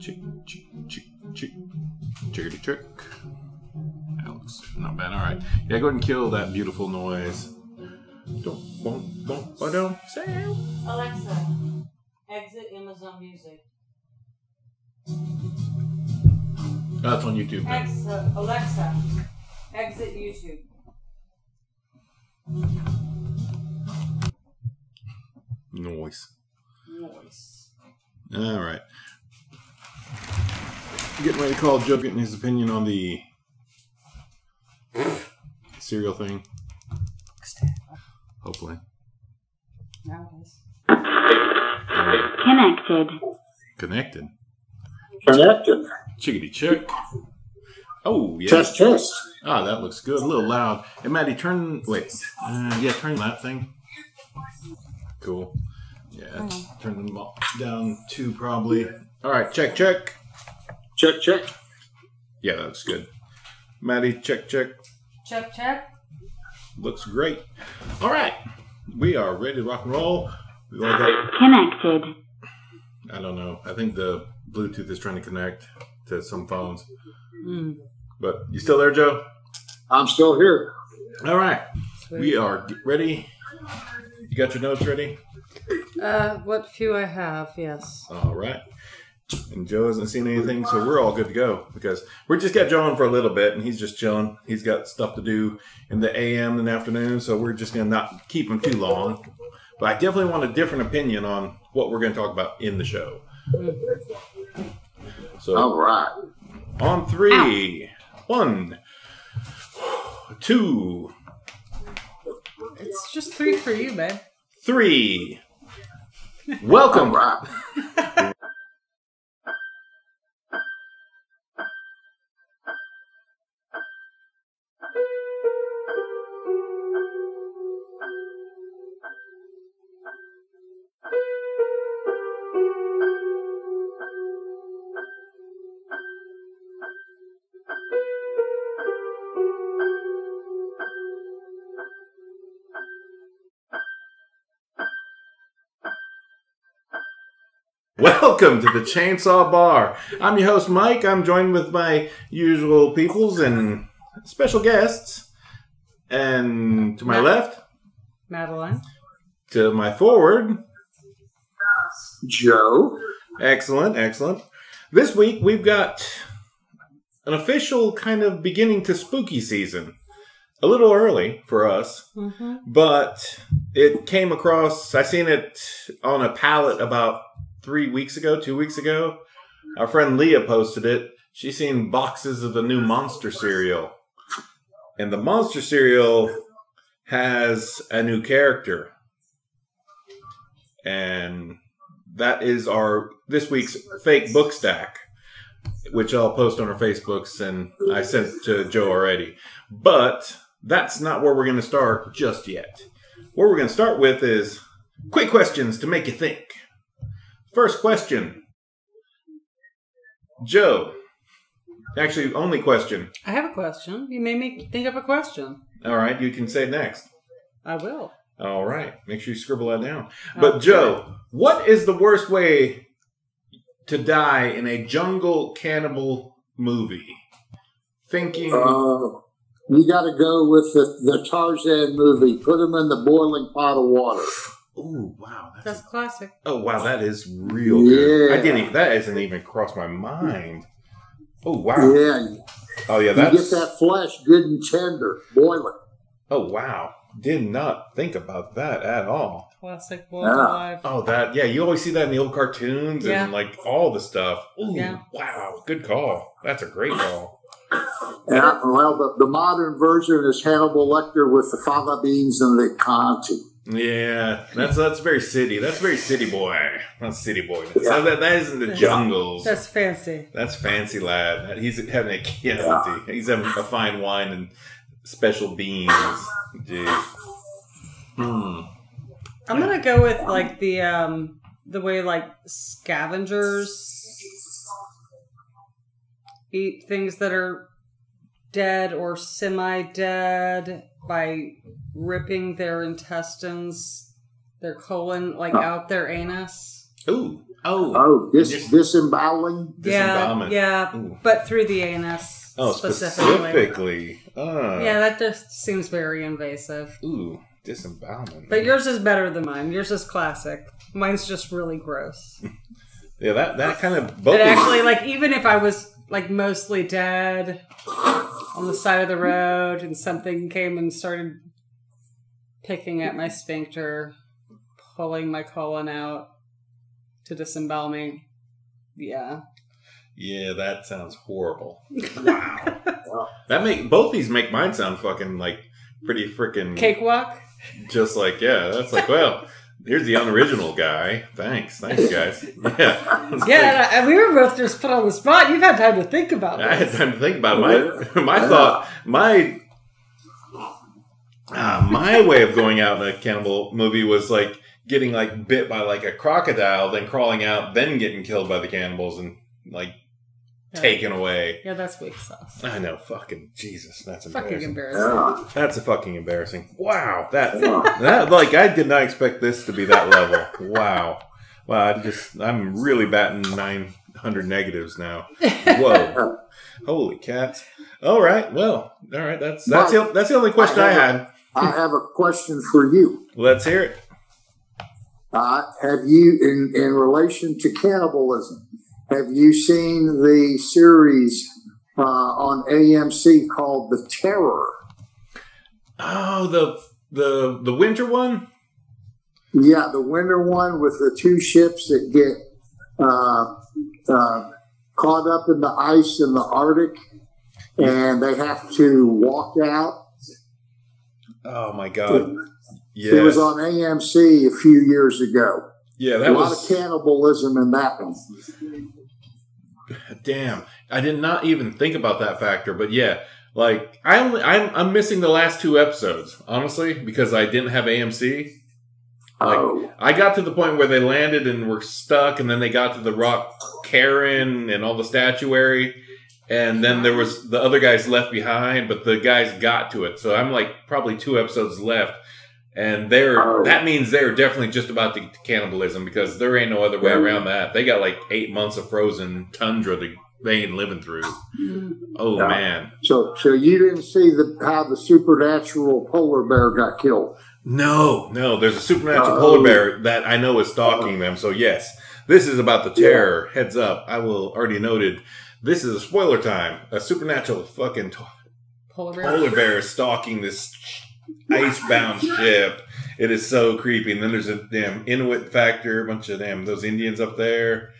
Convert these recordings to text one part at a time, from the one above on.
Chick, chick, chick, chick. Chickity chick. That looks not bad. All right. Yeah, go ahead and kill that beautiful noise. Don't, don't, don't, but don't say. Alexa, exit Amazon Music. That's on YouTube. Now. Exa, Alexa, exit YouTube. Noise. Noise. All right. Getting ready to call Joe, getting his opinion on the cereal thing. Hopefully. Now it is. All right. Connected. Connected. Connected. Chickity chick. Oh, yeah. Test, test. Ah, that looks good. A little loud. Hey, Maddie, turn. Wait. Uh, yeah, turn that thing. Cool. Yeah, turn them all down two probably. All right, check, check. Check, check. Yeah, that looks good. Maddie, check, check. Check, check. Looks great. All right, we are ready to rock and roll. We've all got. Connected. I don't know. I think the Bluetooth is trying to connect to some phones. Mm. But you still there, Joe? I'm still here. All right, Sweet. we are ready. You got your notes ready? Uh, what few I have, yes. All right. And Joe hasn't seen anything, so we're all good to go because we just got Joe on for a little bit, and he's just chilling. He's got stuff to do in the AM and afternoon, so we're just gonna not keep him too long. But I definitely want a different opinion on what we're gonna talk about in the show. So All right. on three, one, two, It's just three for you, man. three. All Welcome. Welcome to the Chainsaw Bar. I'm your host, Mike. I'm joined with my usual peoples and special guests. And to my Matt. left, Madeline. to my forward. Joe. Excellent, excellent. This week we've got an official kind of beginning to spooky season. A little early for us, Mm-hmm. but it came across. I seen it on a pallet about three weeks ago, two weeks ago. Our friend Leah posted it. She seen boxes of the new monster cereal, and the monster cereal has a new character, and that is our this week's fake book stack, which I'll post on our Facebooks, and I sent to Joe already. But that's not where we're going to start just yet. What we're going to start with is quick questions to make you think. First question Joe. Actually, only question. I have a question. You made me think of a question. All right, you can say next. I will. All right, make sure you scribble that down. But, Okay. Joe, what is the worst way to die in a jungle cannibal movie? Thinking. Uh, you got to go with the, the Tarzan movie. Put him in the boiling pot of water. Ooh, wow. That's, That's classic. oh, wow, that is real good. I didn't. That hasn't even crossed my mind. Oh, wow. Yeah, Oh, yeah, you get that flesh good and tender. boiling. Oh, wow. Did not think about that at all. Classic boiled Yeah. alive. Oh, that. Yeah, you always see that in the old cartoons Yeah. and like all the stuff. Ooh, Yeah. wow. Good call. That's a great call. Yeah, well, the, the modern version is Hannibal Lecter with the fava beans and the Chianti. Yeah, that's that's very city. That's very city boy. That's city boy. Yeah. That, that is in the jungles. That's fancy. That's fancy lad. That- He's having a Yeah. He's having a fine wine and special beans. Jeez. Hmm. I'm gonna go with like the um the way like scavengers eat things that are dead or semi-dead by ripping their intestines, their colon, like Huh. out their anus. Ooh. Oh. Oh, dis- Dis- disemboweling. Yeah, yeah, Ooh. but through the anus Oh, specifically. specifically. Uh, Yeah, that just seems very invasive. Ooh, disembowelment. But yours is better than mine. Yours is classic. Mine's just really gross. yeah, that that kind of both. But actually, like, even if I was like mostly dead on the side of the road and something came and started picking at my sphincter, pulling my colon out to disembowel me, yeah. yeah, that sounds horrible. Wow. that make both these make mine sound fucking like pretty freaking Cakewalk? Just like yeah, that's like well. Here's the unoriginal guy. Thanks, thanks, guys. Yeah, It's Yeah, and we were both just put on the spot. You've had time to think about it. I had time to think about it. my my thought. My uh, my way of going out in a cannibal movie was like getting like bit by like a crocodile, then crawling out, then getting killed by the cannibals and like Yeah. Taken away. Yeah, that's weak sauce. I know, fucking Jesus, that's Fucking embarrassing. embarrassing. That's a fucking embarrassing. Wow, that that like I did not expect this to be that level. Wow, wow. I just I'm really batting nine hundred negatives now. Whoa, holy cats! All right, well, all right. That's that's the, that's the only question I had. I have a question for you. Let's hear it. Uh, have you, in, in relation to cannibalism, have you seen the series uh, on AMC called The Terror? Oh, the the the winter one. Yeah, the winter one with the two ships that get uh, uh, caught up in the ice in the Arctic, and they have to walk out. Oh my god. It was on AMC a few years ago. Yeah, a that lot of cannibalism in that one. Damn, I did not even think about that factor, but yeah, like I only I'm I'm missing the last two episodes honestly because I didn't have AMC. Like oh, I got to the point where they landed and were stuck, and then they got to the rock cairn and all the statuary, and then there was the other guys left behind, but the guys got to it. So I'm like probably two episodes left. And they're Oh. that means they're definitely just about to to cannibalism because there ain't no other way around that. They got like eight months of frozen tundra to, they ain't living through. Mm. Oh Yeah. man, so so you didn't see the how the supernatural polar bear got killed? no, no. There's a supernatural Oh. polar bear that I know is stalking them. So yes, this is about the terror. Heads up, I will already noted. This is a spoiler time. A supernatural fucking t- Polar bear. polar bear is stalking this icebound ship. It is so creepy. And then there's a damn Inuit factor, a bunch of damn those Indians up there.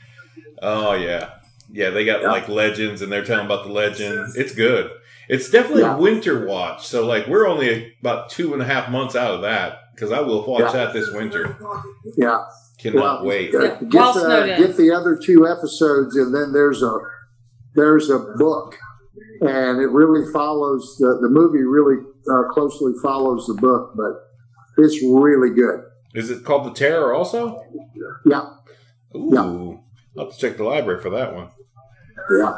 Oh yeah, yeah. They got Yeah. like legends, and they're telling about the legend. It's good. It's definitely Yeah. winter watch. So like we're only about two and a half months out of that because I will watch Yeah. that this winter. Yeah. Cannot wait. uh, Yeah, Get, while the, get the other two episodes, and then there's a there's a book, and it really follows the the movie really uh, closely follows the book, but it's really good. Is it called the Terror also? Yeah, Ooh, Yeah. I'll have to check the library for that one. yeah.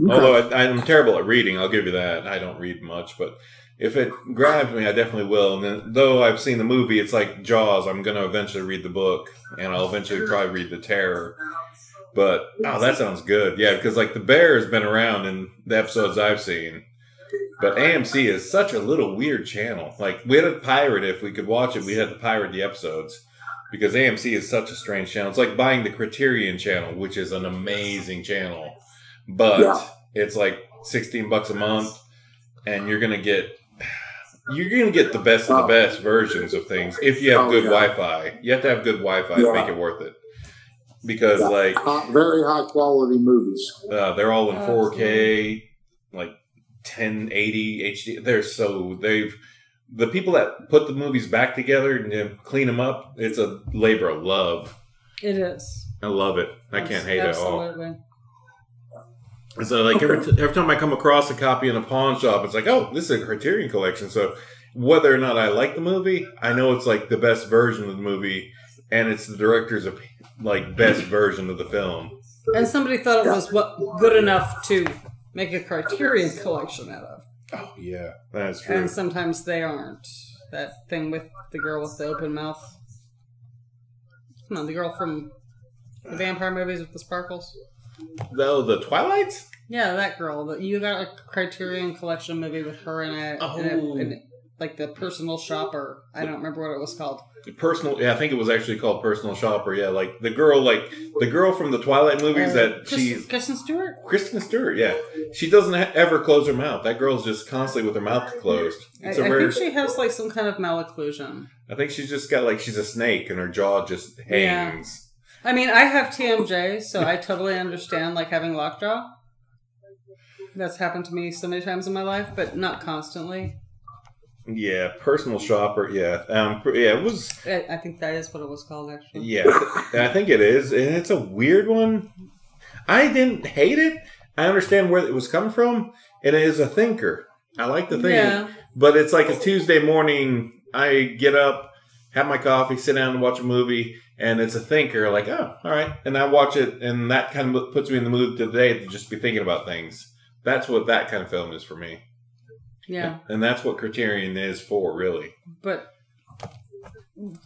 Okay. Although I, I'm terrible at reading, I'll give you that. I don't read much, but if it grabs me, I definitely will. And then, though I've seen the movie, it's like Jaws. I'm going to eventually read the book, and I'll eventually probably read the Terror. But oh, that sounds good. Yeah, because like the bear has been around in the episodes I've seen. But AMC is such a little weird channel. Like we had to pirate if we could watch it. We had to pirate the episodes because AMC is such a strange channel. It's like buying the Criterion channel, which is an amazing channel, but Yeah. it's like sixteen bucks a month, and you're gonna get you're gonna get the best of the best versions of things if you have Oh, good yeah. Wi-Fi. You have to have good Wi-Fi to make it worth it because Yeah. like Hot- very high quality movies. uh, they're all in Oh, 4K, like 1080 HD. They're so they've the people that put the movies back together and you know, clean them up. It's a labor of love. It is. I love it. I can't hate it at all. And so like every, t- every time I come across a copy in a pawn shop, it's like, oh, this is a Criterion collection. So whether or not I like the movie, I know it's like the best version of the movie, and it's the director's op- like best version of the film. And somebody thought it was what good enough to make a Criterion collection out of. Oh yeah, that's true. And sometimes they aren't. That thing with the girl with the open mouth. No, the girl from The vampire movies with the sparkles. Oh, the Twilights. Yeah, that girl. That you got a Criterion Collection movie with her in it. Oh. in it- in it, like the personal shopper. I don't remember what it was called. Personal, yeah, I think it was actually called Personal Shopper. Yeah, like the girl, like the girl from the Twilight movies Uh, that Chris- she's Kristen Stewart. Kristen Stewart. Yeah, she doesn't ha- ever close her mouth. That girl's just constantly with her mouth closed. I, It's I think she has like some kind of malocclusion. I think she's just got like she's a snake and her jaw just Yeah. hangs. I mean, I have TMJ, so I totally understand like having lockjaw. That's happened to me so many times in my life, but not constantly. Yeah, Personal Shopper. Yeah, um, yeah, it was. I, think that is what it was called, actually. Yeah, I think it is, and it's a weird one. I didn't hate it. I understand where it was coming from, and it is a thinker. I like the thing, Yeah. but it's like a Tuesday morning. I get up, have my coffee, sit down and watch a movie, and it's a thinker. Like, oh, all right, and I watch it, and that kind of puts me in the mood today to just be thinking about things. That's what that kind of film is for me, Yeah. and that's what Criterion is for, really. But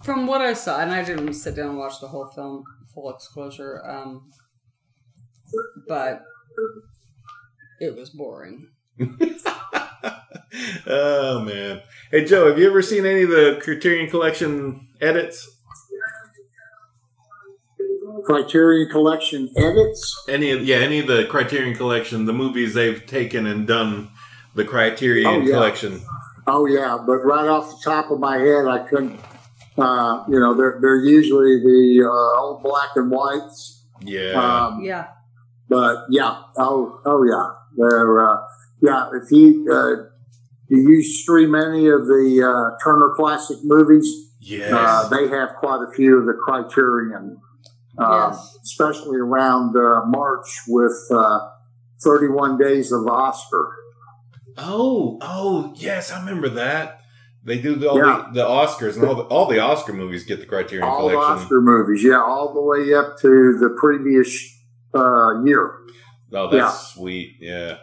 from what I saw, and I didn't sit down and watch the whole film, full exposure, um, but it was boring. oh man! Hey Joe, have you ever seen any of the Criterion Collection edits? Criterion Collection edits. Any of yeah, any of the Criterion Collection, the movies they've taken and done the Criterion Oh, yeah. Collection. Oh yeah, but right off the top of my head, I couldn't. Uh, you know, they're they're usually the uh, old black and whites. Yeah, Um, Yeah. But yeah, oh oh yeah, they're uh, yeah. If you uh, do you stream any of the uh, Turner Classic movies, yes. uh, they have quite a few of the Criterion, uh, Yes. especially around uh, March with uh, 31 Days of Oscar. Oh, oh, yes, I remember that. They do the, all Yeah. the, the Oscars and all the all the Oscar movies get the Criterion All the Collection. Oscar movies, yeah, all the way up to the previous uh, year. Oh, that's Yeah. sweet. Yeah.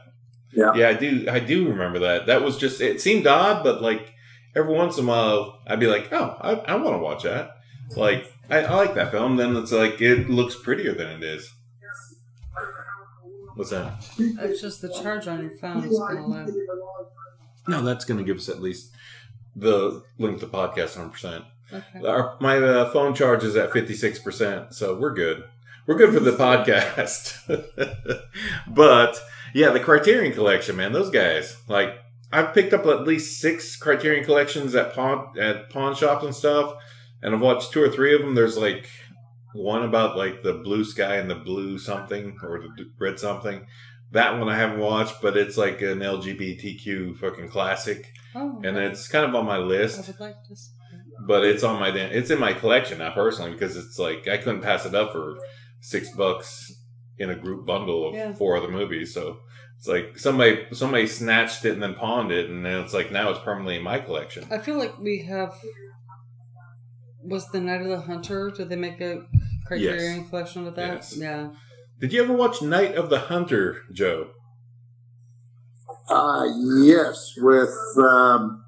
Yeah. Yeah, I do I do remember that. That was just it seemed odd, but like every once in a while I'd be like, Oh, I, I wanna watch that. Like I, I like that film, then it's like it looks prettier than it is. What's that? It's just the charge on your phone is of low. No, that's gonna give us at least the length of podcast hundred percent. Okay. Our, my uh, phone charge is at 56%, so we're good. We're good for the podcast. but yeah, the Criterion Collection, man, those guys. Like, I've picked up at least six Criterion Collections at pawn at pawn shops and stuff, and I've watched two or three of them. There's like one about like the blue sky and the blue something or the red something. That one I haven't watched, but it's like an LGBTQ fucking classic, Oh, and it's kind of on my I list would like to. see- but it's on my it's in my collection now personally because it's like I couldn't pass it up for six bucks in a group bundle of Yeah. four other movies. So it's like somebody somebody snatched it and then pawned it, and then it's like now it's permanently in my collection. I feel like we have. Was the Night of the Hunter? Did they make a Criterion collection with that? Yes. Yeah. Did you ever watch Night of the Hunter, Joe? Uh, yes, with um,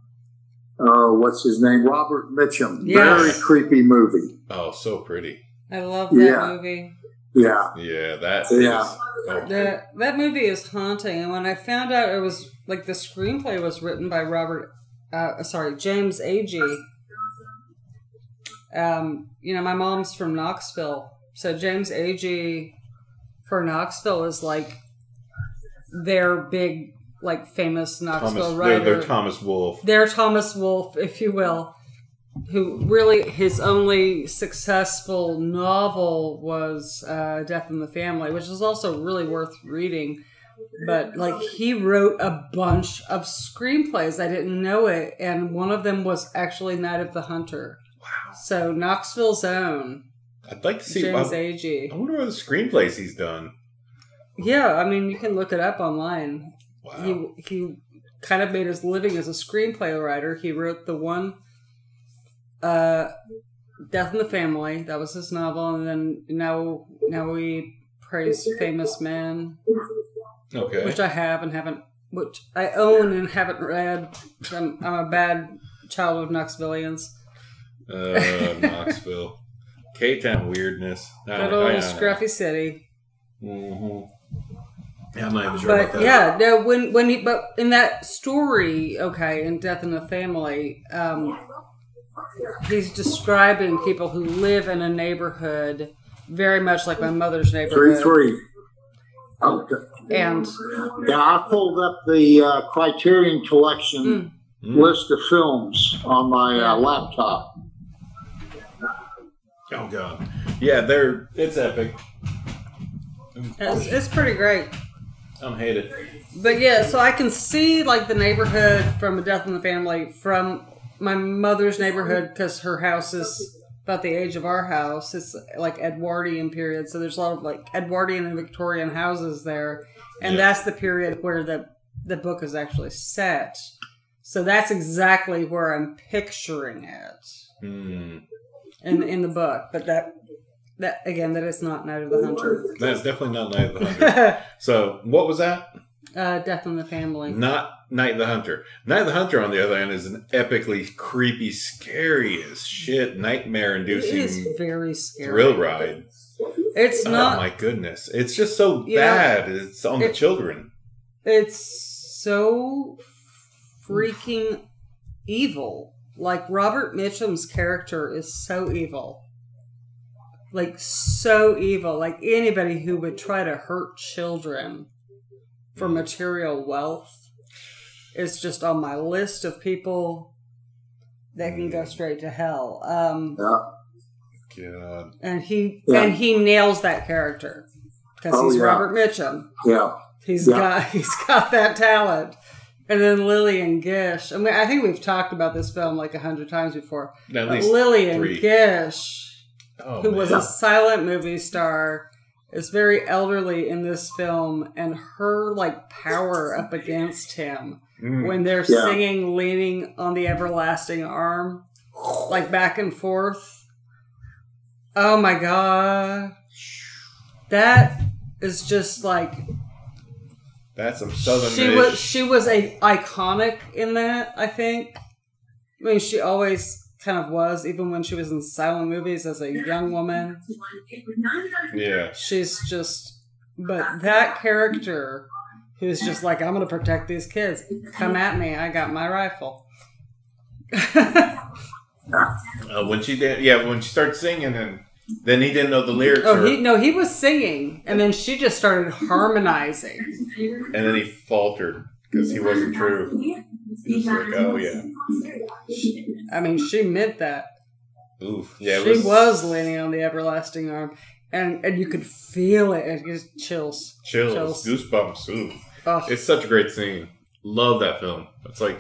uh, what's his name, Robert Mitchum. Yes. Very creepy movie. Oh, so pretty. I love that Yeah. movie. Yeah, Yeah, that Yeah. is- oh, That that movie is haunting, and when I found out it was like the screenplay was written by Robert, uh, sorry, James Agee. Um, you know, my mom's from Knoxville, so James Agee for Knoxville is like their big, like famous Knoxville Thomas, they're, writer. they're Thomas Wolfe. They're Thomas Wolfe, if you will, who really his only successful novel was uh, Death in the Family, which is also really worth reading. But like he wrote a bunch of screenplays, I didn't know it, and one of them was actually Night of the Hunter. Wow, So Knoxville's own I'd like to see. James I, Agee. I wonder what the screenplays he's done. Yeah, I mean you can look it up online. Wow. he he kind of made his living as a screenplay writer. He wrote the one uh Death in the Family, that was his novel, and then now now we praise Famous Man, okay. which I have and haven't which I own and haven't read. I'm, I'm a bad child of Knoxvillians. Uh, Knoxville. K Town weirdness. Good old Scruffy City. Mm-hmm. Yeah, I'm not even sure But about that. yeah, no, when when he but in that story, okay, in Death in the Family, um, he's describing people who live in a neighborhood very much like my mother's Three neighborhood. three. Okay. And Yeah, I pulled up the uh, Criterion Collection Mm. list of films on my uh, laptop. Oh god. Yeah, they're it's epic. it's, it's pretty great. I'm hated. But yeah, so I can see like the neighborhood from a Death in the Family from my mother's neighborhood because her house is about the age of our house. It's like Edwardian period, so there's a lot of like Edwardian and Victorian houses there, and Yeah. that's the period where the the book is actually set. So that's exactly where I'm picturing it Hmm. In in the book. But that that again, that is not Night of the Hunter. That's definitely not Night of the Hunter. so what was that? uh, Death in the Family. Not Night of the Hunter. Night of the Hunter, on the other hand, is an epically creepy, scary as shit, nightmare It is inducing very scary. thrill ride. It's oh not. my goodness. It's just so know, bad. it's on the children. It's so freaking evil. Like Robert Mitchum's character is so evil. Like so evil. Like anybody who would try to hurt children for material wealth is just on my list of people that can go straight to hell. Um Yeah. God. and he Yeah. and he nails that character because Oh, he's yeah. Robert Mitchum. Yeah. He's Yeah. got he's got that talent. And then Lillian Gish. I mean, I think we've talked about this film like a hundred times before. At least Lillian three. Gish, Oh, who was a silent movie star, is very elderly in this film, and her like power up against him Mm. when they're Yeah. singing "Leaning on the Everlasting Arm," like back and forth. Oh my god, that is just like That's some southern she was she was a iconic in that i think. I mean she always kind of was even when she was in silent movies as a young woman. Yeah. she's just but that character who's just like i'm gonna protect these kids. Come at me. I got my rifle. Uh, when she did, yeah, when she started singing, and then he didn't know the lyrics, oh or, he no he was singing and then she just started harmonizing and then he faltered because he wasn't true. He was like, oh yeah, i mean she meant that oof, yeah. It she was, was leaning on the everlasting arm and and you could feel it it just chills chills, chills. goosebumps. Ooh, oh it's such a great scene. Love that film. It's like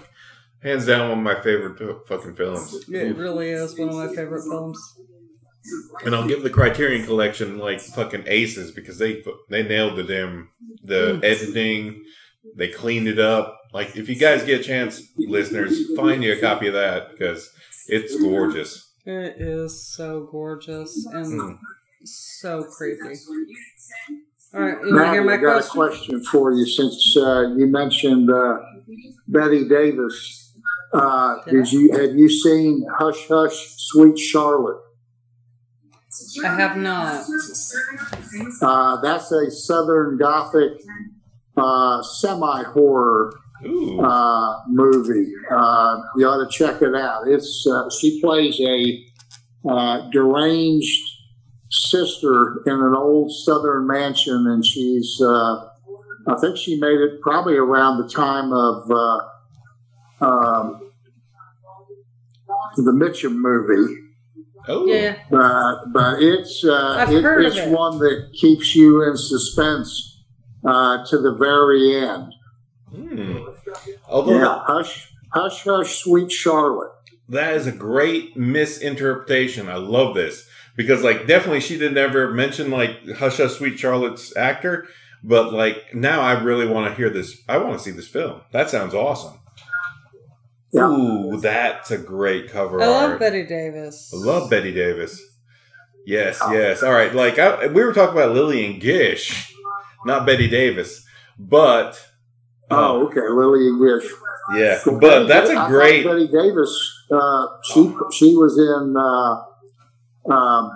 hands down one of my favorite fucking films. It really is one of my favorite films. And I'll give the Criterion Collection like fucking aces because they they nailed the damn the editing. They cleaned it up. Like if you guys get a chance, listeners, find you a copy of that because it's gorgeous. It is so gorgeous and Mm. so creepy. All right, you want to Matt, hear my I got a question? question for you since uh, you mentioned uh, Bette Davis. Uh, Did did you have you seen Hush Hush Sweet Charlotte? I have not. Uh, that's a Southern Gothic uh, semi horror uh, movie. Uh, you ought to check it out. It's uh, she plays a uh, deranged sister in an old Southern mansion, and she's uh, I think she made it probably around the time of uh, um, the Mitchum movie. Oh, Yeah, But but it's uh, it- it's it. one that keeps you in suspense uh, to the very end. Hmm. Although Yeah, hush, hush, hush, sweet Charlotte. that is a great misinterpretation. I love this because, like, definitely she did never mention like Hush Hush Sweet Charlotte's actor, but like now I really want to hear this. I want to see this film. That sounds awesome. Yeah. Ooh, that's a great cover I love art. Bette Davis. I love Bette Davis. Yes, yes. All right. Like I, we were talking about Lillian Gish, not Bette Davis, but Oh, okay, Lillian Gish. yeah, Well, but Betty- that's a thought great. Bette Davis. Uh, she she was in uh, um,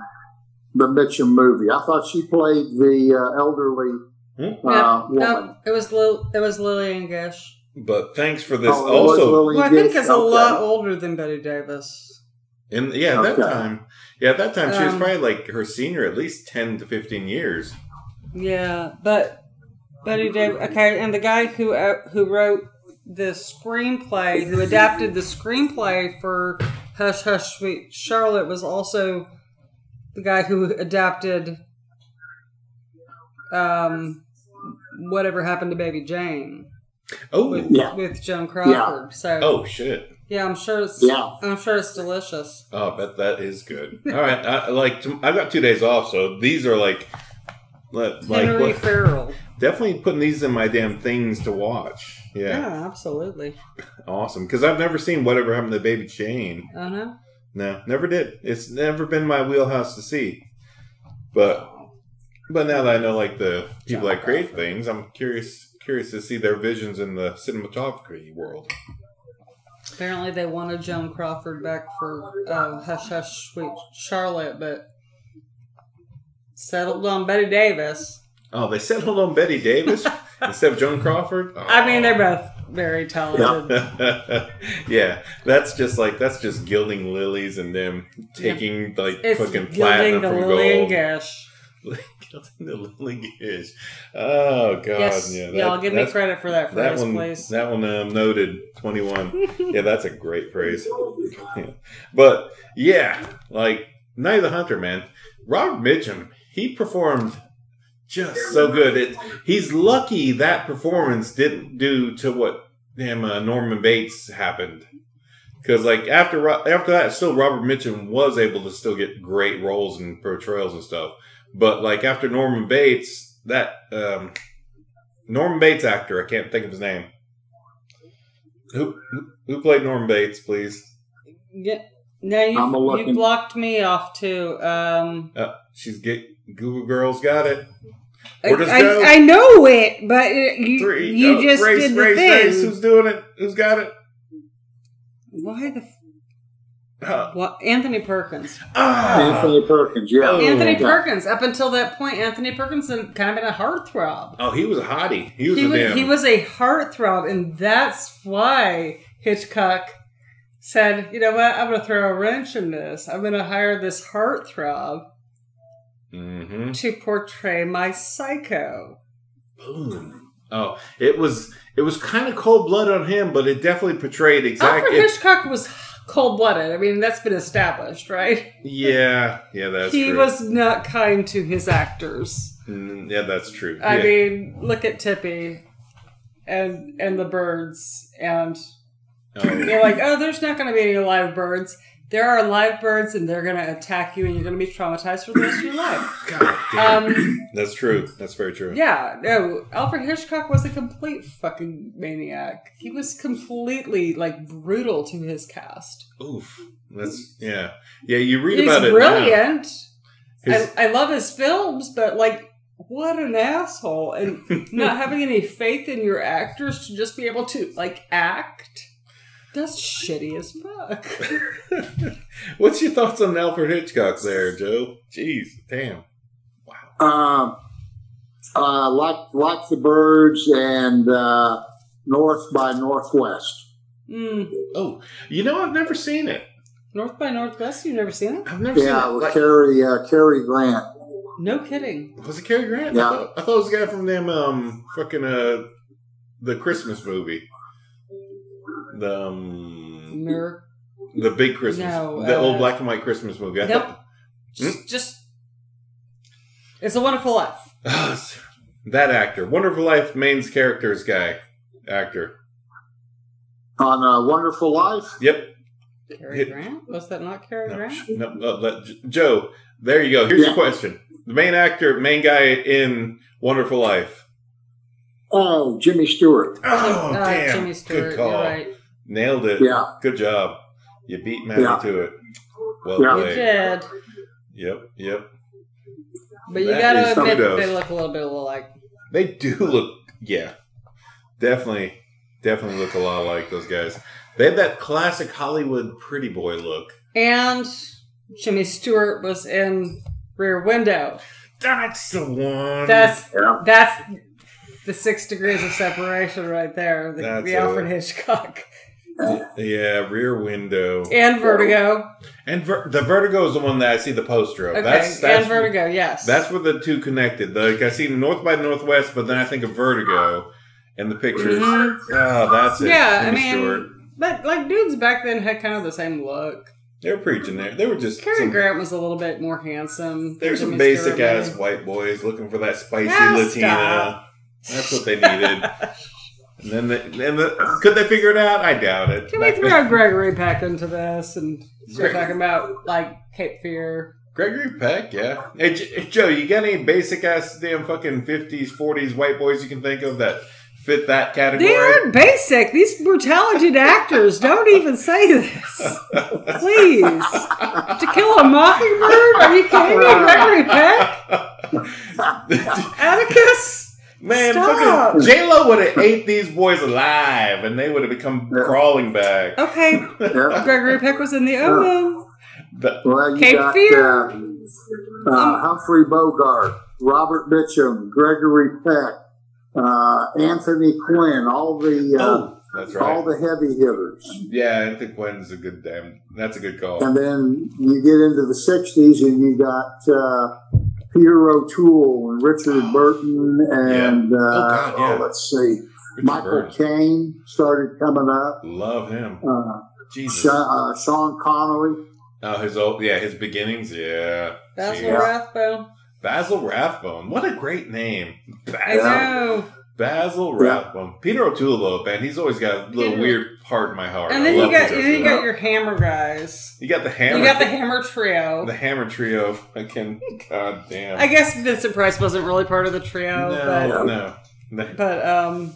the Mitchum movie. I thought she played the uh, elderly Hmm? uh, Yeah, woman. no, it was Lil, it was Lillian Gish. But thanks for this. Oh, also, Lily Who I think Gish? is a lot older than Bette Davis. And yeah, at that time, yeah, at that time she was Um, probably like her senior, at least ten to fifteen years. Yeah, but Bette Davis. Okay, and the guy who uh, who wrote the screenplay, who adapted the screenplay for Hush Hush Sweet Charlotte, was also the guy who adapted um, whatever happened to Baby Jane Oh, with Yeah. with Joan Crawford. So oh shit. yeah, I'm sure it's Yeah. I'm sure it's delicious. Oh, I bet that is good. All right, I, like I've got two days off, so these are like, like, Henry what, Farrell. definitely putting these in my damn things to watch. Yeah, Yeah, absolutely. awesome. Because I've never seen whatever happened to Baby Jane. Oh no. No, never did. It's never been my wheelhouse to see. But but now that I know like the people that create things, I'm curious curious to see their visions in the cinematography world. Apparently, they wanted Joan Crawford back for uh, Hush Hush Sweet Charlotte, but settled on Bette Davis. Oh, they settled on Bette Davis instead of Joan Crawford. I mean, they're both very talented. yeah, that's just like that's just gilding lilies and them taking like It's fucking gilding platinum the from Lillian gold. Gilding the lily gish. Oh god, yes, yeah. y'all give me credit for that That phrase, one, please. that one um, noted twenty one. yeah, that's a great phrase. Yeah. But yeah, like Night of the Hunter, man. Robert Mitchum, he performed just so good. It, he's lucky that performance didn't do to what damn uh, Norman Bates happened. Because like after after that, still Robert Mitchum was able to still get great roles and portrayals and stuff. But like after Norman Bates, that um, Norman Bates actor, I can't think of his name. Who who- who played Norman Bates, please? Yeah. No, you, you blocked me off too. Um, Uh, she's get Google Girls got it. I, I. I know it, but you, Three. you oh, just race, did the race, thing. race. Who's doing it? Who's got it? Why the f- Uh, what? Anthony Perkins. ah, Anthony Perkins, yeah. Oh. Anthony Perkins. Up until that point, Anthony Perkins had kind of been a heartthrob. oh, he was a hottie. He was He a was, damn. he was a heartthrob, and that's why Hitchcock said, "You know what? I'm going to throw a wrench in this. I'm going to hire this heartthrob hmm to portray my psycho." Boom. Oh, it was it was kind of cold blood on him, but it definitely portrayed Alfred exactly. Hitchcock was cold blooded. I mean, that's been established, right? yeah, yeah, that's he true. was not kind to his actors. Mm, yeah, that's true. I yeah. mean, look at Tippi and and the birds and Oh, they're like, oh, there's not going to be any live birds. There are live birds, and they're going to attack you, and you're going to be traumatized for the rest of your life. God damn. Um, that's true. That's very true. yeah, no, Alfred Hitchcock was a complete fucking maniac. He was completely like brutal to his cast. Oof. That's yeah. Yeah, you read He's about it. now. brilliant. His- I, I love his films, but like, what an asshole! And not having any faith in your actors to just be able to like act. That's shitty as fuck. What's your thoughts on Alfred Hitchcock there, Joe? Jeez, damn. Wow. Um, uh, like like the birds and uh, North by Northwest. Mm. Oh, you know I've never seen it. North by Northwest, you've never seen it? I've never Yeah, seen it. with Like, Cary uh, Cary Grant. No kidding. was it Cary Grant? Yeah. I, thought, I thought it was the guy from them um fucking uh the Christmas movie. The um, Mir- the big Christmas, No, the uh, old black and white Christmas movie. I Nope. thought- Just, just. It's a Wonderful Life. that actor, Wonderful Life, mains characters guy, actor. On uh, Wonderful Life, Yep. Cary Hit- Grant? Was that not Cary No, Grant? sh- no, uh, let, J- Joe, there you go. Here's your question: the main actor, main guy in Wonderful Life. oh Jimmy Stewart. Oh, Uh, damn! Jimmy Stewart. Good call. You're right. Nailed it. Yeah, Good job. You beat Matty Yeah. to it. Well Yeah. You did. Yep, yep. But you That gotta is admit that kudos. they look a little bit alike. They do look, yeah, definitely, definitely look a lot like those guys. They have that classic Hollywood pretty boy look. And Jimmy Stewart was in Rear Window. That's the one. That's Yeah. that's the six degrees of separation right there. The, That's the Alfred it. Hitchcock yeah, Rear Window. and Vertigo. And ver- the Vertigo is the one that I see the poster of. Okay, that's that's and Vertigo. Yes, That's where the two connected. Like I see North by Northwest, but then I think of Vertigo, and the pictures. Mhm. Oh, that's it. Yeah, I mean- Stewart. But like dudes back then had kind of the same look. they were preaching there. They were just Cary some, Grant was a little bit more handsome. they were some Jimmy basic Stewart, ass maybe. white boys looking for that spicy Ah, Latina. stop. That's what they needed. and then, the, and the, could they figure it out? I doubt it. Can we throw then- Gregory Peck into this and start Greg- talking about like Cape Fear? Gregory Peck, yeah. Hey, J- hey, Joe, you got any basic ass damn fucking fifties, forties white boys you can think of that fit that category? They aren't basic. These were talented actors. Don't even say this. Please. To Kill a Mockingbird? Are you kidding me? Gregory Peck? Atticus? Man, Stop. fucking J Lo would have ate these boys alive, and they would have become Yeah. crawling back. Okay. Yeah. Gregory Peck was in The Omen. The- Well, you Cape got Fear. uh, uh, Humphrey Bogart, Robert Mitchum, Gregory Peck, uh, Anthony Quinn, all the uh, oh, that's all right. the heavy hitters. Yeah, I think Quinn's a good damn. That's a good call. And then you get into the '60s, and you got uh, Peter O'Toole and Richard Burton, and uh, God, yeah. oh, let's see, Richard Michael Burton. Caine started coming up. Love him. Uh, Jesus. Sean, uh, Sean Connery. Oh, his old yeah, his beginnings. Yeah. Basil Jeez. Rathbone. Basil Rathbone. What a great name. I Basil. know. Basil Yeah. Rathbone. Peter O'Toole, though, man, he's always got a little Peter- weird part in my heart. And then you got Peter then you got your hammer guys. You got the hammer. You got the hammer trio. the hammer trio. Fucking god damn. I guess Vincent Price wasn't really part of the trio, no, no, no. but but um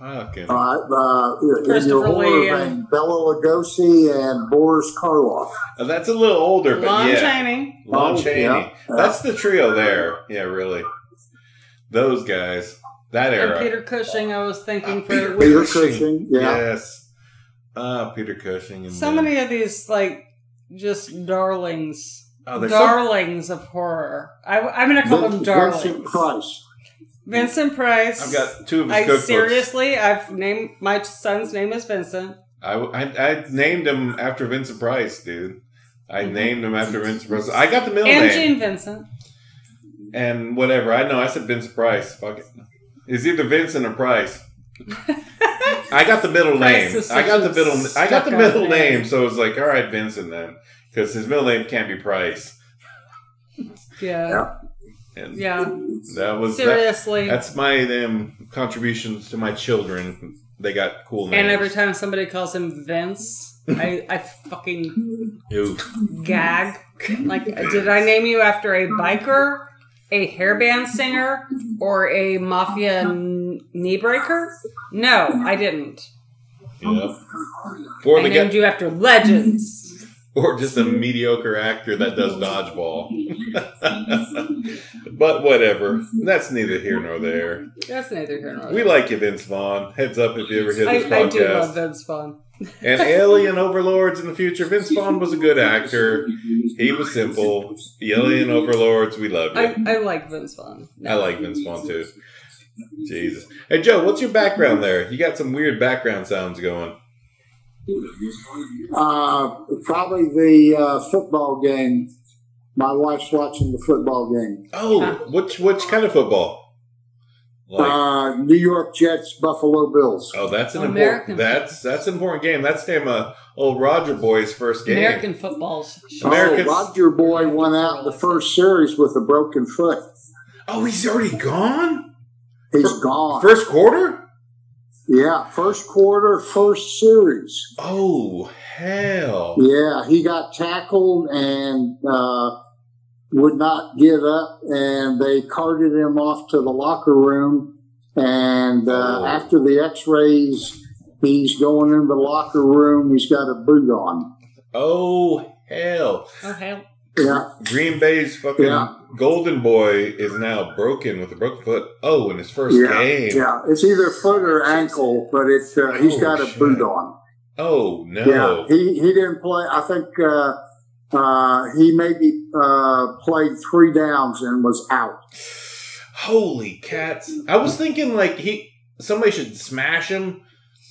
Fucking. Uh, uh, in Christopher your horror Lee and- Bela Lugosi and Boris Karloff. Uh, That's a little older, but Lon yeah. Chaney. Lon Oh, Chaney. yeah, yeah. That's the trio there. Yeah, really. Those guys. That And era. Peter Cushing, I was thinking Uh, for Peter Peter Cushing. Cushing, yeah. Yes. Uh, Peter Cushing. And so then- many of these like just darlings. Oh, there's so, darlings of horror. I, I'm going to call them darlings. Vincent Price. Vincent Price. I've got two of his I cookbooks. seriously, I've named my son's name is Vincent. I, I, I named him after Vincent Price, dude. I Mhm. named him after Vincent Price. I got the middle and name. And Gene Vincent. and whatever. I know I said Vincent Price. Fuck it. It's either Vincent or Price. I got the middle Price name. is I got such the a middle. I got the stuck-up middle name. name, so it was like, all right, Vincent then, because his middle name can't be Price. Yeah. And Yeah. that was that, Seriously. that's my um, contributions to my children. They got cool names. and every time somebody calls him Vince, I, I fucking Oof. gag. Like, did I name you after a biker, a hairband singer, or a mafia n- knee breaker? No, I didn't. Yep. Or I the named guy, you after legends. or just a mediocre actor that does dodgeball. but whatever. That's neither here nor there. That's neither here nor We like you, Vince Vaughn. Heads up if you ever hear I, this I do love podcast. Vince Vaughn. And Alien Overlords in the future. Vince Vaughn was a good actor. He was simple. The Alien Overlords, we love you. I, I like Vince Vaughn. I like Vince Vaughn too. Jesus. Hey Joe, what's your background there? You got some weird background sounds going. Uh, probably the uh, football game. My wife's watching the football game. Oh, which which kind of football? Like, Uh, New York Jets, Buffalo Bills. oh, that's an American important. That's that's an important game. That's damn uh, old Roger boy's first game. American football's Americans- Oh, Roger Boy went out the first series with a broken foot. Oh, he's already gone. He's gone. First quarter. yeah, first quarter, first series. Oh hell. Yeah, he got tackled and uh, would not give up, and they carted him off to the locker room. And uh, Oh. after the X-rays, he's going in the locker room. He's got a boot on. Oh hell. Oh hell! Yeah, Green Bay's fucking Yeah. golden boy is now broken with a broken foot. Oh, in his first yeah, game. yeah. It's either foot or ankle, but it uh, he's Oh, got a shit. boot on. Oh no. Yeah, he he didn't play. I think uh, uh, he maybe uh, played three downs and was out. Holy cats! I was thinking like he somebody should smash him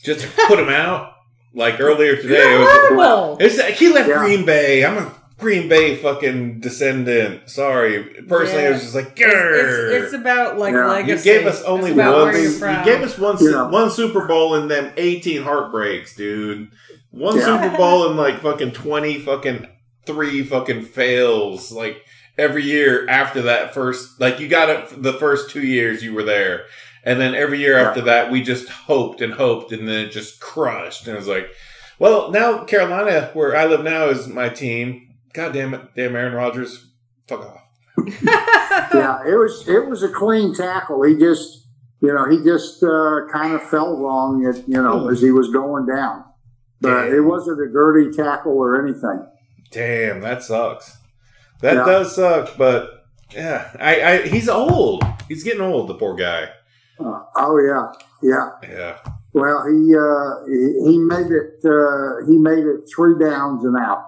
just to put him out. Like earlier today, it was. Horrible. It's like he left Yeah. Green Bay. I'm a Green Bay fucking descendant. Sorry, personally, I was just like, It's, Grr. it's, it's about like Yeah. You you gave us only one. where you're You from. gave us one. Yeah. one Super Bowl and then 18 heartbreaks, dude. One Yeah. Super Bowl and like fucking 20 fucking three fucking fails. Like every year after that first, like you got it the first two years you were there, and then every year after that we just hoped and hoped, and then it just crushed. And it was like, well, now Carolina, where I live now, is my team. God damn it, damn Aaron Rodgers, fuck off. yeah, it was it was a clean tackle. He just you know he just uh, kind of fell wrong at you know as he was going down, but Damn. it wasn't a dirty tackle or anything. Damn, that sucks. That Yeah. does suck, but yeah, I, I he's old. He's getting old, the poor guy. Uh, oh yeah, yeah. Yeah. Well, he uh, he, he made it uh, he made it three downs and out,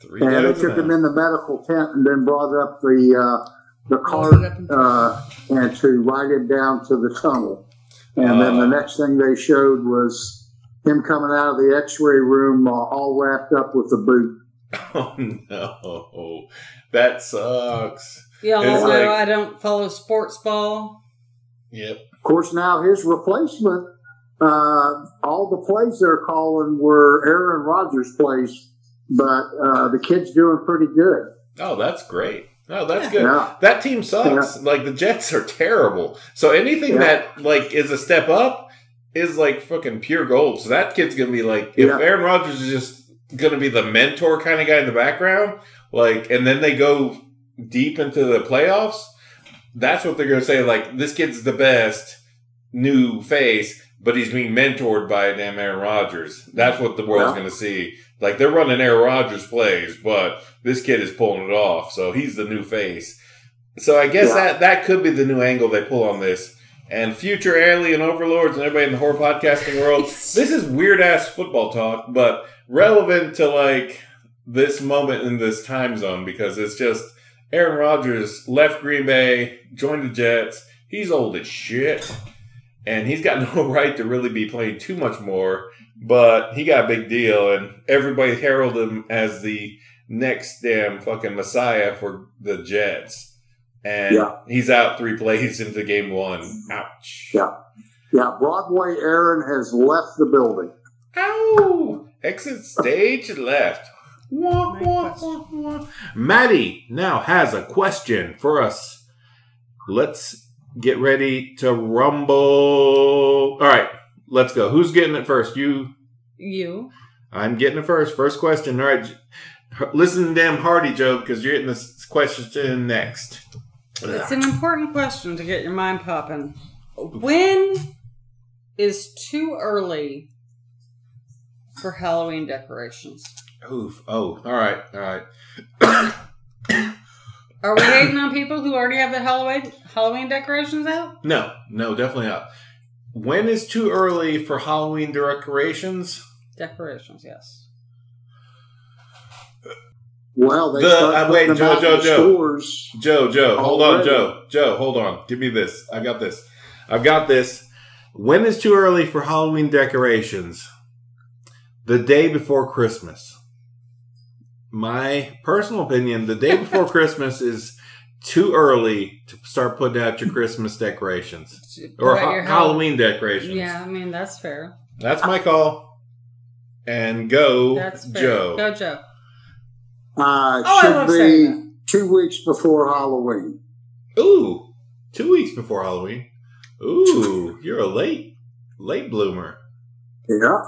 Three and they took and him out. in the medical tent and then brought up the uh, the cart and- uh, and to ride him down to the tunnel. And then the Oh. next thing they showed was him coming out of the X-ray room uh, all wrapped up with a boot. Oh no. That sucks. Y'all It's know like- I don't follow sports ball. Yep. Of course, now his replacement, uh, all the plays they're calling were Aaron Rodgers plays, but uh, the kid's doing pretty good. Oh, that's great. No, that's Yeah. good. Yeah. That team sucks. Like the Jets are terrible. So anything Yeah. that like is a step up is like fucking pure gold. So that kid's gonna be like if Yeah. Aaron Rodgers is just gonna be the mentor kind of guy in the background, like and then they go deep into the playoffs, that's what they're gonna say, like, this kid's the best new face, but he's being mentored by damn Aaron Rodgers. That's what the world's Yeah. gonna see. Like they're running Aaron Rodgers plays, but this kid is pulling it off, so he's the new face. So I guess Yeah. that that could be the new angle they pull on this. And future alien overlords and everybody in the horror podcasting world, this is weird ass football talk, but relevant to like this moment in this time zone because it's just Aaron Rodgers left Green Bay, joined the Jets. He's old as shit. And he's got no right to really be playing too much more, but he got a big deal and everybody heralded him as the next damn fucking messiah for the Jets. And Yeah. he's out three plays into game one. Ouch. Yeah. Yeah, Broadway Aaron has left the building. Ow! Exit stage left. Wah, wah, wah, wah. Maddie now has a question for us. Let's get ready to rumble. All right, let's go. Who's getting it first? You. You. I'm getting it first. First question. All right. Listen, damn Hardy, Joe, because you're getting this question next. It's an important question to get your mind popping. When is too early for Halloween decorations? Oof. Oh, all right. All right. Are we hating on people who already have the Halloween Halloween decorations out? No, no, definitely not. When is too early for Halloween decorations? Decorations, yes. Well, they The- start uh, putting wait, Joe, Joe, Joe. stores. Joe, Joe, hold on, Joe, Joe, hold on. Give me this. I got this. I've got this. When is too early for Halloween decorations? The day before Christmas. My personal opinion, the day before Christmas is too early to start putting out your Christmas decorations or ha- Halloween decorations. Yeah, I mean that's fair. That's my call. And go, That's fair. Joe. Go Joe. Uh, Oh, I should love be saying two weeks before Halloween. Ooh, two weeks before Halloween. Ooh, you're a late, late bloomer. Yeah.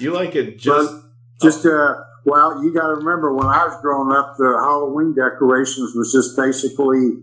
You like it just Just uh, well, you got to remember when I was growing up, the Halloween decorations was just basically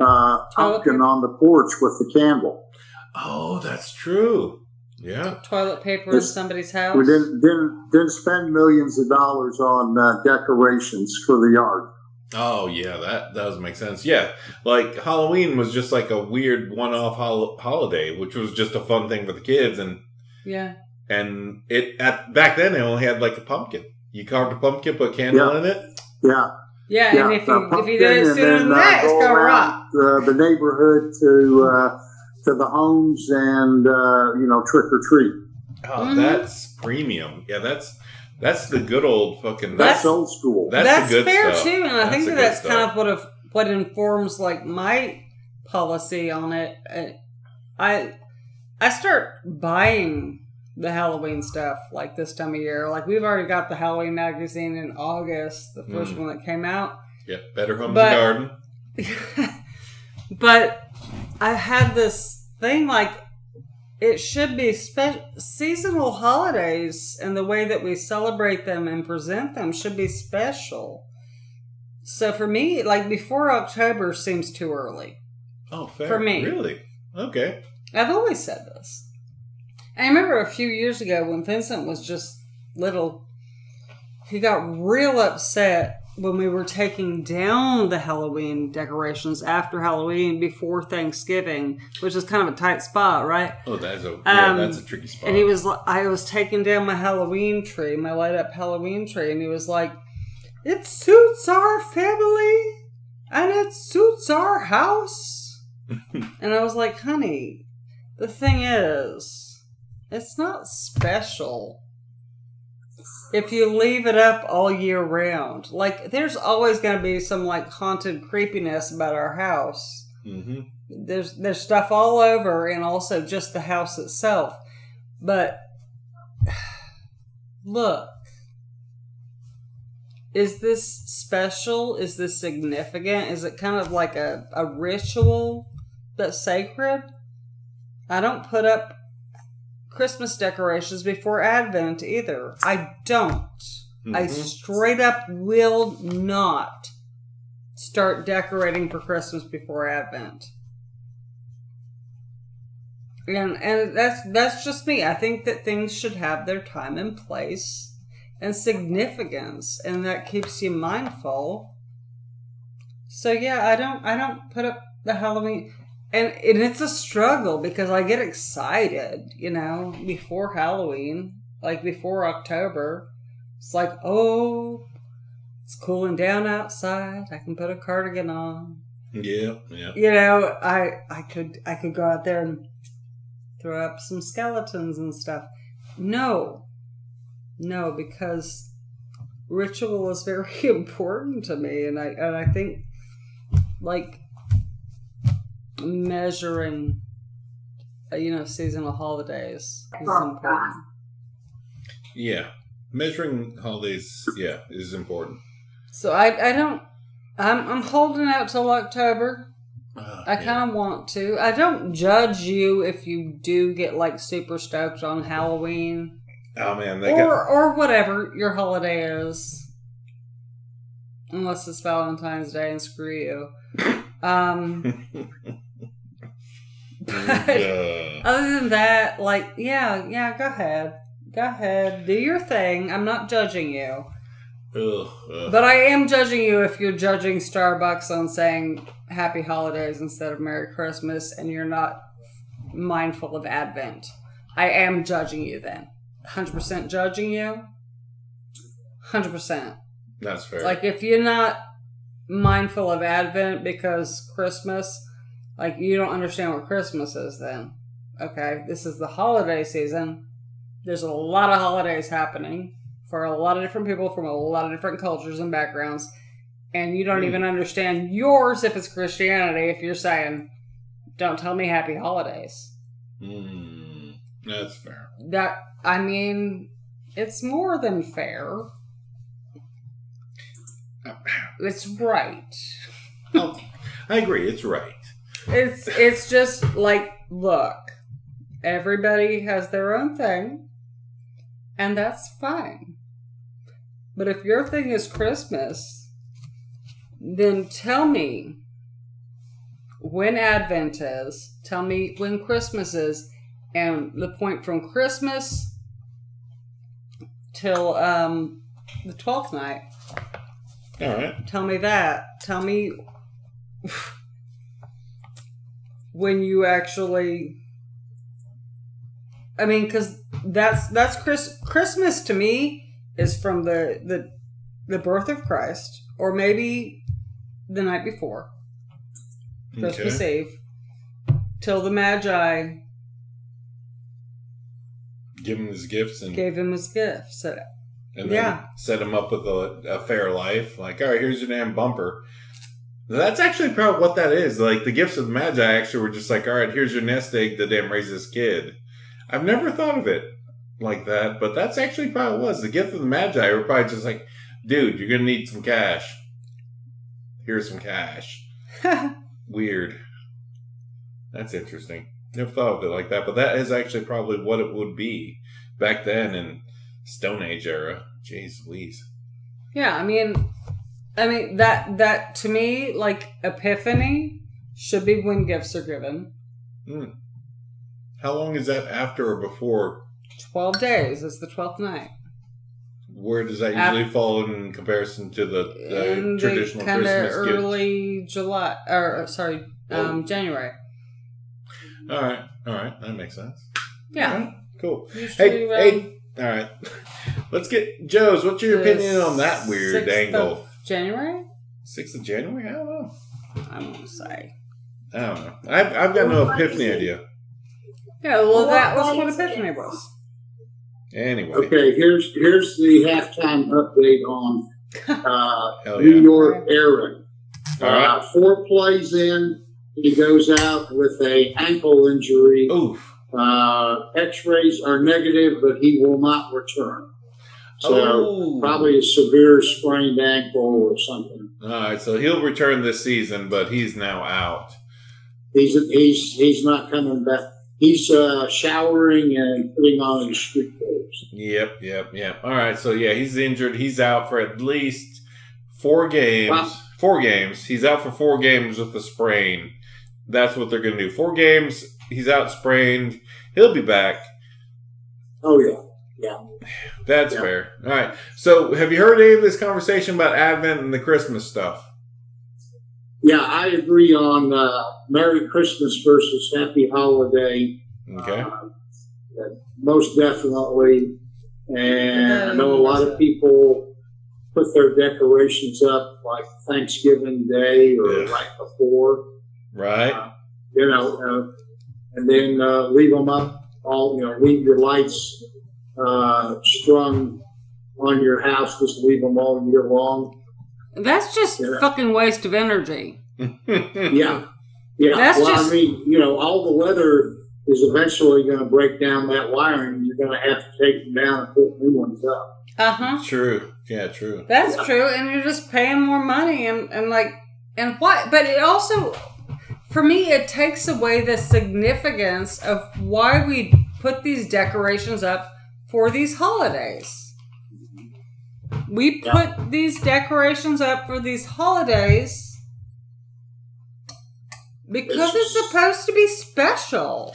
uh, pumpkin paper. on the porch with the candle. oh, that's true. Yeah, Toilet paper in somebody's house. We didn't didn't didn't spend millions of dollars on uh, decorations for the yard. oh yeah, that does make sense. Yeah, like Halloween was just like a weird one-off hol- holiday, which was just a fun thing for the kids, and Yeah. And it at back then they only had like a pumpkin. You carved a pumpkin, put a candle Yeah. in it. Yeah. Yeah, yeah. and if you if you pumpkin, did it and sooner then, than uh, that, it's go gonna rot. uh, the neighborhood to uh, to the homes and uh, you know trick or treat. Oh, Mhm. that's premium. Yeah, that's that's the good old fucking. That's, That's old school. that's, That's, the good fair stuff. too, and I That's think that that's stuff. kind of what if, what informs like my policy on it. I I start buying the Halloween stuff like this time of year. Like we've already got the Halloween magazine in August, the first Mm. one that came out. yeah, better homes But- and garden. but I had this thing like it should be spe- seasonal holidays and the way that we celebrate them and present them should be special. So for me, like before October seems too early. Oh, fair. For me. really? Okay. I've always said this. I remember a few years ago when Vincent was just little, he got real upset when we were taking down the Halloween decorations after Halloween before Thanksgiving, which is kind of a tight spot, right? Oh, that's a yeah, Um, that's a tricky spot. And he was like, I was taking down my Halloween tree, my light up Halloween tree, and he was like, It suits our family and it suits our house. and I was like, Honey, the thing is, it's not special. If you leave it up all year round. Like, there's always going to be some like haunted creepiness about our house. Hmm there's there's stuff all over and also just the house itself. But look. Is this special? Is this significant? Is it kind of like a, a ritual that's sacred? I don't put up christmas decorations before advent either i don't I Mhm. straight up will not start decorating for Christmas before Advent. And and that's that's just me. I think that things should have their time and place and significance and that keeps you mindful. So yeah, I don't I don't put up the Halloween and, and it's a struggle because I get excited, you know, before Halloween, like before October. It's like, oh, it's cooling down outside. I can put a cardigan on. Yeah, yeah. You know, I I could I could go out there and throw up some skeletons and stuff. No. No, because ritual is very important to me and I and I think like measuring uh, you know seasonal holidays is important. Yeah. Measuring holidays, yeah, is important. So I I don't I'm I'm holding out till October. Uh, I kind of want to. I don't judge you if you do get like super stoked on Halloween Oh man, they or got or whatever your holiday is. Unless it's Valentine's Day and screw you. Um but other than that, like yeah, yeah, go ahead. Go ahead. Do your thing. I'm not judging you. ugh, ugh. But I am judging you if you're judging Starbucks on saying Happy Holidays instead of Merry Christmas and you're not mindful of Advent. I am judging you then. 100% judging you. 100%. That's fair. Like if you're not mindful of Advent because Christmas, like you don't understand what Christmas is then. Okay, this is the holiday season. There's a lot of holidays happening for a lot of different people from a lot of different cultures and backgrounds. And you don't Hmm. even understand yours if it's Christianity if you're saying, don't tell me happy holidays. Mm, that's fair. That, I mean, it's more than fair. It's right. Oh, I agree. It's right. It's it's just like look, everybody has their own thing, and that's fine. But if your thing is Christmas, then tell me when Advent is. Tell me when Christmas is, and the point from Christmas till um, the twelfth night. All right. Tell me that. Tell me when you actually. I mean, because that's that's Chris Christmas to me is from the the the birth of Christ or maybe the night before, Christmas Okay. Eve, till the Magi Give him his gifts and, gave him his gifts. So, and then yeah. set him up with a, a fair life. Like, all right, here's your damn bumper. That's actually probably what that is. Like the gifts of the Magi actually were just like, all right, here's your nest egg to damn raise this kid. I've never thought of it like that, but that's actually probably what it was. The gift of the Magi were probably just like, dude, you're gonna need some cash. Here's some cash. Weird. That's interesting. Never thought of it like that, but that is actually probably what it would be back then in Stone Age era. Jeez Louise. yeah, I mean, I mean that that to me like Epiphany should be when gifts are given. How long is that after or before? Twelve days is the twelfth night. Where does that usually fall in comparison to the, the traditional of Christmas gift? early July or sorry, um, January. All right, all right, that makes sense. Yeah. Right, cool. Usually Hey, around hey, all right. Let's get Joe's. What's your opinion on that weird 6th angle? Of January, Sixth of January? I don't know. I'm gonna say. I don't know. I've, I've got no epiphany idea. Yeah, well, that was what Epiphany was. Anyway, Okay, here's here's the halftime update on uh, hell New yeah. York Aaron. All right. Uh, four plays in, he goes out with a ankle injury. Oof. Uh, X-rays are negative, but he will not return. So oh. probably a severe sprained ankle or something. All right, so he'll return this season, but he's now out. He's he's he's not coming back. He's uh, showering and putting on his street clothes. Yep, yep, yep. All right, so yeah, he's injured. He's out for at least four games. Wow. Four games. He's out for four games with a sprain. That's what they're going to do. Four games. He's out sprained. He'll be back. Oh yeah, yeah. That's Yeah. fair. All right. So, have you heard any of this conversation about Advent and the Christmas stuff? Yeah, I agree on uh, Merry Christmas versus Happy Holiday. Okay. Uh, most definitely. And I know a lot of people put their decorations up like Thanksgiving Day or Ugh. right before, Right. you know, uh, and then uh, leave them up all, you know, leave your lights uh, strung on your house, just leave them all year long. That's just Yeah. fucking waste of energy. Yeah. Yeah. That's well, just- I mean, you know, all the weather is eventually going to break down that wiring. You're going to have to take them down and put new ones up. Uh huh. True. Yeah, true. That's true, and you're just paying more money, and and like, and what? But it also, for me, it takes away the significance of why we put these decorations up for these holidays. We put these decorations up for these holidays because it's supposed to be special.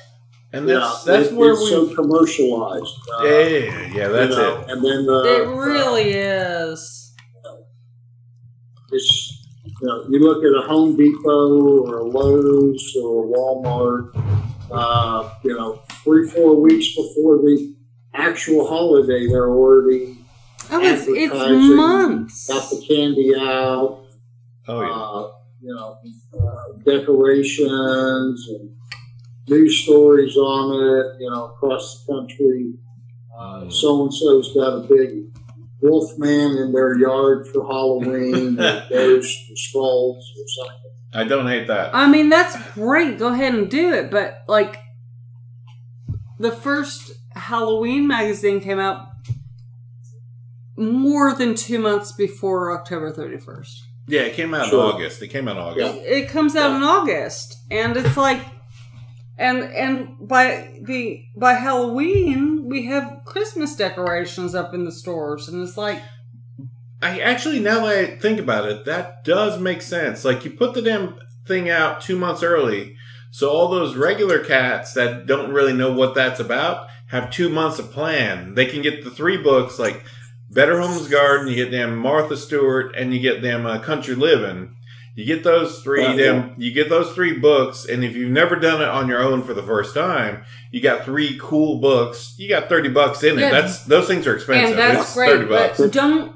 And that's Yeah, that's it- where it's we. so commercialized. Uh, yeah, yeah, yeah, yeah, that's you know, it. And then the, It really is. it's, you know, you look at a Home Depot or a Lowe's or a Walmart. Uh, you know, three four weeks before the actual holiday, they're already Oh, it's, it's Advertising, months. got the candy out. Oh yeah. uh, you know, uh, decorations and news stories on it, you know, across the country. Mm. So and so's got a big wolf man in their yard for Halloween that goes and strolls or something. I don't hate that. I mean, that's great. Go ahead and do it. But, like, the first Halloween magazine came out more than two months before October 31st. Yeah, it came out in August. It came out in August. It comes out in August. And it's like, and and by the by Halloween we have Christmas decorations up in the stores and it's like I actually, now that I think about it, that does make sense. Like you put the damn thing out two months early, so all those regular cats that don't really know what that's about have two months of plan. They can get the three books like Better Homes Garden, you get them Martha Stewart, and you get them uh, Country Living. You get those three, Yeah, you get those three books, and if you've never done it on your own for the first time, you got three cool books. You got thirty bucks in it. That's those things are expensive. and that's it's great thirty bucks. but don't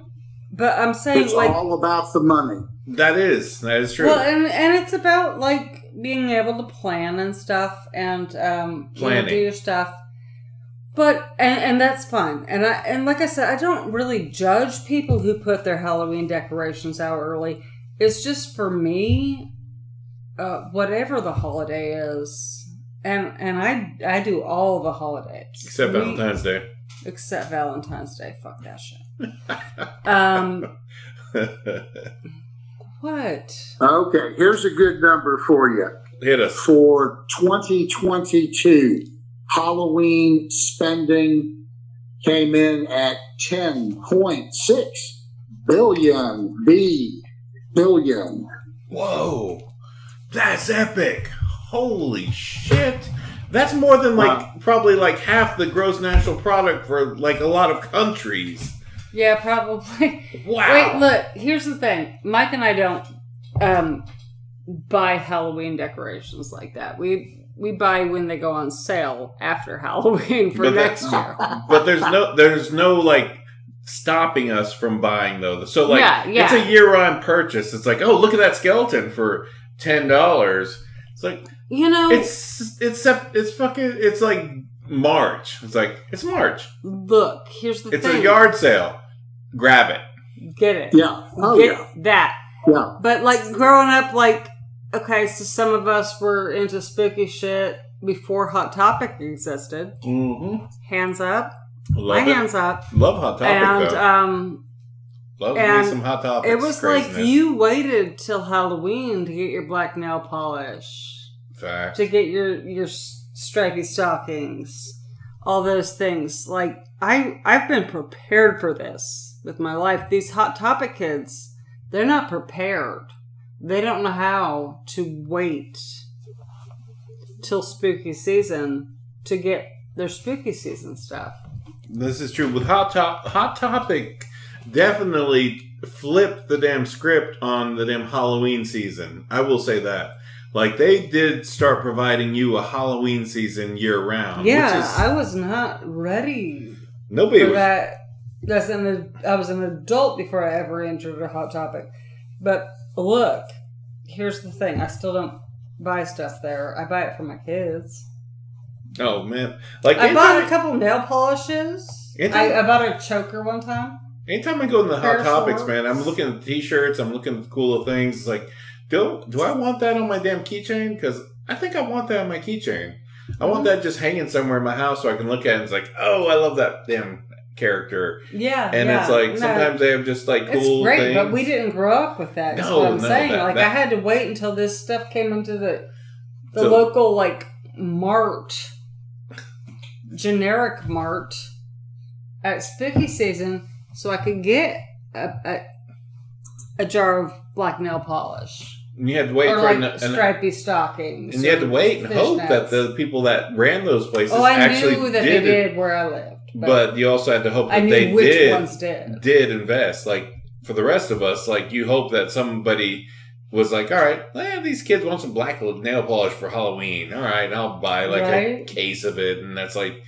but I'm saying It's like all about the money. That is that is true. Well, and and it's about like being able to plan and stuff, and um, you know, do your stuff. But and and that's fine. And I and like I said, I don't really judge people who put their Halloween decorations out early. It's just for me, uh, whatever the holiday is, and and I I do all the holidays Except We- Valentine's Day. Except Valentine's Day. Fuck that shit. um, what? Okay, here's a good number for you. Hit us. For 2022, Halloween spending came in at 10.6 billion. B billion. Whoa, that's epic! Holy shit! That's more than like Wow. probably like half the gross national product for like a lot of countries. Yeah, probably. Wow. Wait, look. Here's the thing. Mike and I don't um, buy Halloween decorations like that. We we buy when they go on sale after Halloween for But that- next year. But there's no there's no like stopping us from buying though. So like Yeah, yeah. it's a year round purchase. It's like, oh look at that skeleton for ten dollars. It's like You know, it's it's it's fucking it's like March. It's like it's March. look. Here's the It's thing. a yard sale. Grab it. Get it. Yeah. Oh, Get yeah. that. Yeah. But like growing up, like okay, so some of us were into spooky shit before Hot Topic existed. Mm-hmm. Hands up. Love My it. hands up. Love hot topic and though. um, Love and me some hot topics. it was like you waited till Halloween to get your black nail polish, Fact. to get your your stripy stockings, all those things. Like I I've been prepared for this with my life. These hot topic kids, they're not prepared. They don't know how to wait till spooky season to get their spooky season stuff. This is true with hot top. Hot topic definitely flipped the damn script on the damn Halloween season. I will say that. Like they did start providing you a Halloween season year round. Yeah, which is, I was not ready nobody for was. that. That's an I was an adult before I ever entered a hot topic. But look, here's the thing: I still don't buy stuff there. I buy it for my kids. Oh man, like I bought a couple nail polishes. I, Anytime- I bought a choker one time. anytime I go in the hot topics, man, I'm looking at the t-shirts. I'm looking at cool things. It's like, do do I want that on my damn keychain? Because I think I want that on my keychain. I want Mhm. that just hanging somewhere in my house so I can look at it and it's like, oh, I love that damn character. Yeah, And yeah. it's like No, sometimes they have just like cool it's great, things. but we didn't grow up with that. That's No, what I'm no, saying. that- like that- I had to wait until this stuff came into the the So- local like mart, generic mart at spooky season, so I could get a a, a jar of black nail polish And you had to wait or for like an, an- stripy stockings. and you had to wait and hope fishnets. that the people that ran those places oh, I actually knew that did, they it. did where I lived, but, But you also had to hope that they which did ones did. did invest. Like for the rest of us, like you hope that somebody was like, all right, eh, these kids want some black nail polish for Halloween. All right, I'll buy like a case of it, and that's like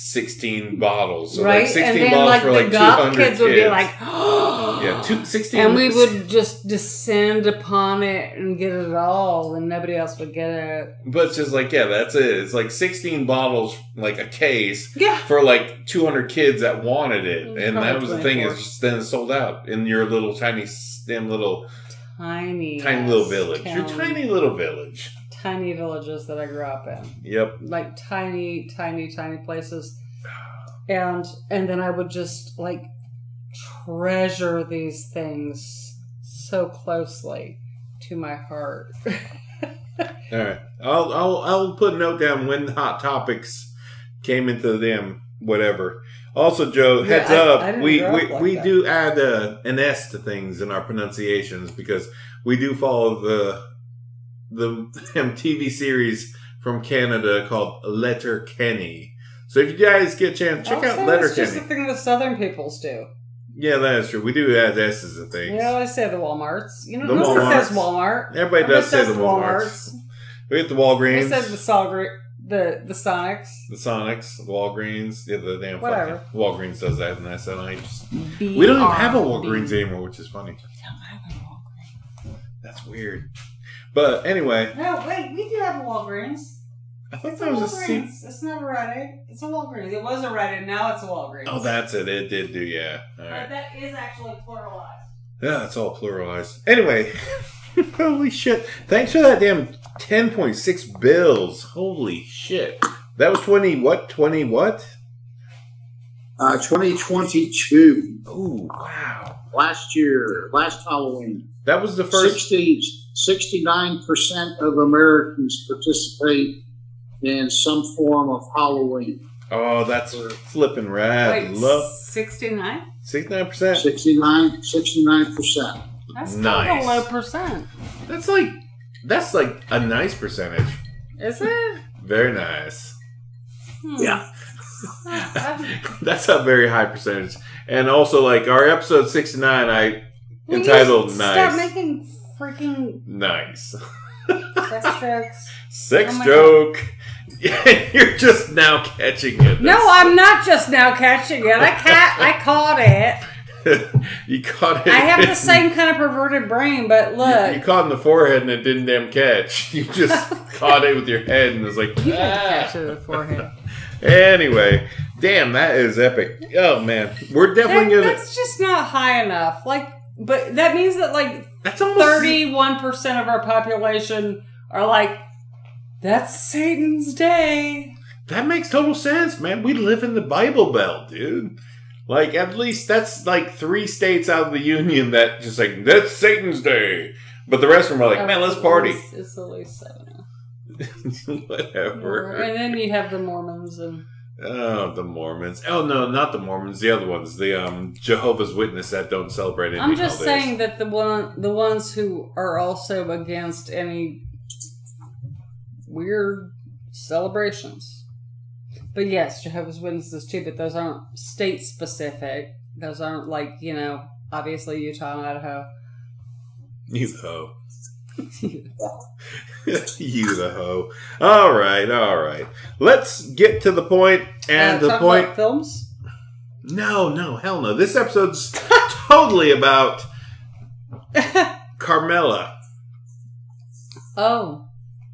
sixteen bottles. So right, like sixteen and then bottles like for the like two goth hundred kids would be like, oh. yeah, two, 16 and we would just descend upon it and get it all, and nobody else would get it. But it's just like, yeah, that's it. It's like 16 bottles, like a case Yeah, for like 200 kids that wanted it. Mm, And that was the thing, 24. is just then sold out in your little tiny, damn little, tiny, tiny little village. Your tiny little village. Tiny villages that I grew up in, Yep. like tiny, tiny, tiny places, and and then I would just like treasure these things so closely to my heart. All right. I'll, I'll, I'll put a note down when Hot Topics came into them, whatever. Also, Joe, Yeah, heads I- up, I we, up we, like we that. do add uh, an S to things in our pronunciations because we do follow the the um, TV series from Canada called Letterkenny. So if you guys get a chance, check Also, out Letter it's just Kenny. the thing that Southern peoples do. yeah, that is true. We do add S's and things. Know, I say the Walmarts. You know, The nobody Walmarts. says Walmart. Everybody does say the Walmarts. We get the Walgreens. They said the Salgre- The the Sonics. The Sonics, the Walgreens, yeah, the damn Whatever. fucking Walgreens does that, and I said I just we don't even have a Walgreens anymore, which is funny. We don't have a Walgreens. That's weird. But anyway, No, wait, we do have a Walgreens. I thought It's a that was a C. Walgreens. It's not a Rite Aid. It's a Walgreens. It was a Rite Aid. Now it's a Walgreens. Oh, that's it. It did do, yeah. All But that is actually pluralized. Yeah, it's all pluralized. Anyway, holy shit! Thanks for that damn ten point six bills. Holy shit! That was twenty what? Twenty what? Uh, 2022, Oh wow! last year, last Halloween. That was the first. 60, 69% of Americans participate in some form of Halloween. Oh, that's flipping rad. Wait, Love 69? sixty nine percent. 69, 69%. That's Nice. still a low percent. That's like that's like a nice percentage. Is it? Very nice. Hmm. Yeah. That's a very high percentage. And also, like our episode sixty nine, I Will you entitled Stop "Nice." making freaking nice. sex jokes. Sex Oh joke. You're just now catching it. No, I'm not just now catching it. I ca- I caught it. you caught it. I have the same kind of perverted brain, but look. you caught in the forehead and it didn't damn catch. You just caught it with your head and was like, You to "Ah." catch it in the forehead. Anyway, damn, that is epic. Oh man, we're definitely That- gonna. that's just not high enough. Like, but that means that like That's almost thirty-one percent of our population are like, "That's Satan's day." That makes total sense, man. We live in the Bible Belt, dude. Like, at least that's like three states out of the mm-hmm. union that just like, that's Satan's Day. But the rest of them are like, man, let's party. It's at least seven. Whatever. And then you have the Mormons and Oh, the Mormons. Oh, no, not the Mormons. The other ones. The um, Jehovah's Witness that don't celebrate any I'm just holidays. saying that the one the ones who are also against any weird celebrations. But yes, Jehovah's Witnesses too, but those aren't state specific. Those aren't like, you know, obviously Utah and Idaho. You the hoe. you the hoe. All right, all right. Let's get to the point, and Uh, the point. about films. No, no, hell no. This episode's totally about Carmella. oh,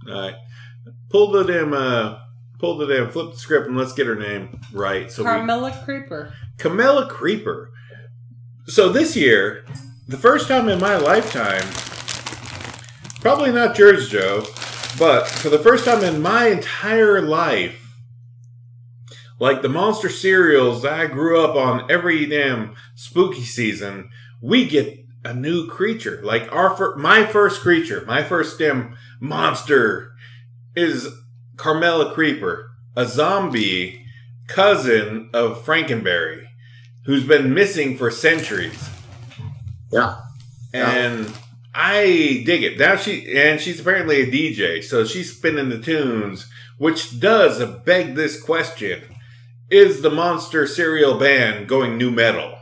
All right, pull the damn, uh, pull the damn, flip the script, and let's get her name right. So we, Carmella Creeper. Camilla Creeper. So this year, the first time in my lifetime, probably not yours, Joe, but for the first time in my entire life, like the monster cereals that I grew up on every damn spooky season, we get a new creature. Like our fir- my first creature, my first damn monster is Carmella Creeper, a zombie cousin of Frankenberry, who's been missing for centuries. Yeah. And I dig it. Now she and she's apparently a DJ, so she's spinning the tunes, which does beg this question: Is the Monster Cereal Band going nu metal?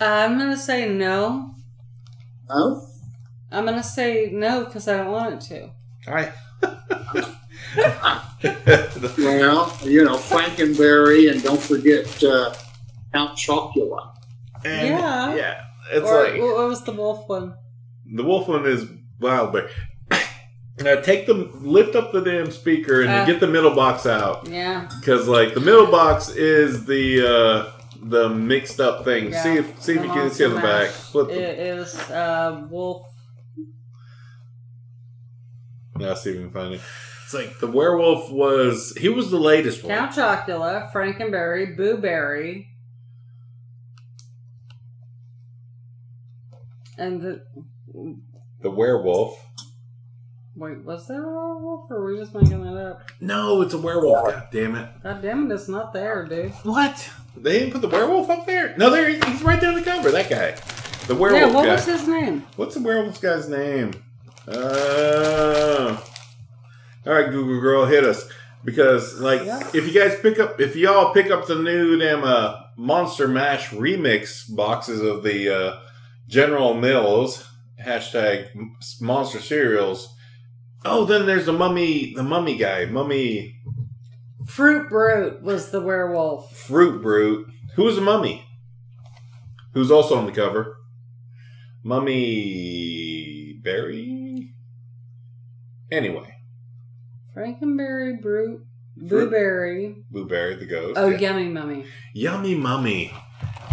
I'm gonna say no. No? I'm gonna say no because I don't want it to. I. Well, you know, Frankenberry, and don't forget uh, Count Chocula. And, Yeah. yeah. It's or like what what was the wolf one? the wolf one is wild bear. Now take the lift up the damn speaker and Uh. get the middle box out. Yeah. Because like the middle box is the uh the mixed up thing. Yeah. See if see if you can see on the back. Mash. Flip the, It is uh, wolf. yeah, see if you can find it. It's like the werewolf was he was the latest one. Count Chocula, Frankenberry, Boo Berry, and the The werewolf. wait, was there a werewolf or were we just making that up? No, it's a werewolf. God damn it. God damn it, it's not there, dude. What? They didn't put the werewolf up there? No, there he's right there on the cover. That guy. The werewolf yeah, what guy. was his name? What's the werewolf guy's name? Uh, all right, Google girl, hit us because like Yeah. if you guys pick up if y'all pick up the new damn uh, Monster Mash remix boxes of the uh, General Mills hashtag Monster cereals, Oh, then there's the mummy, the mummy guy, mummy Fruit Brute was the werewolf. fruit brute. Who was the mummy? Who's also on the cover? Mummy Berry. Anyway, Frankenberry Brute. Blueberry. Blueberry the ghost. Oh, yeah. yummy mummy. Yummy Mummy.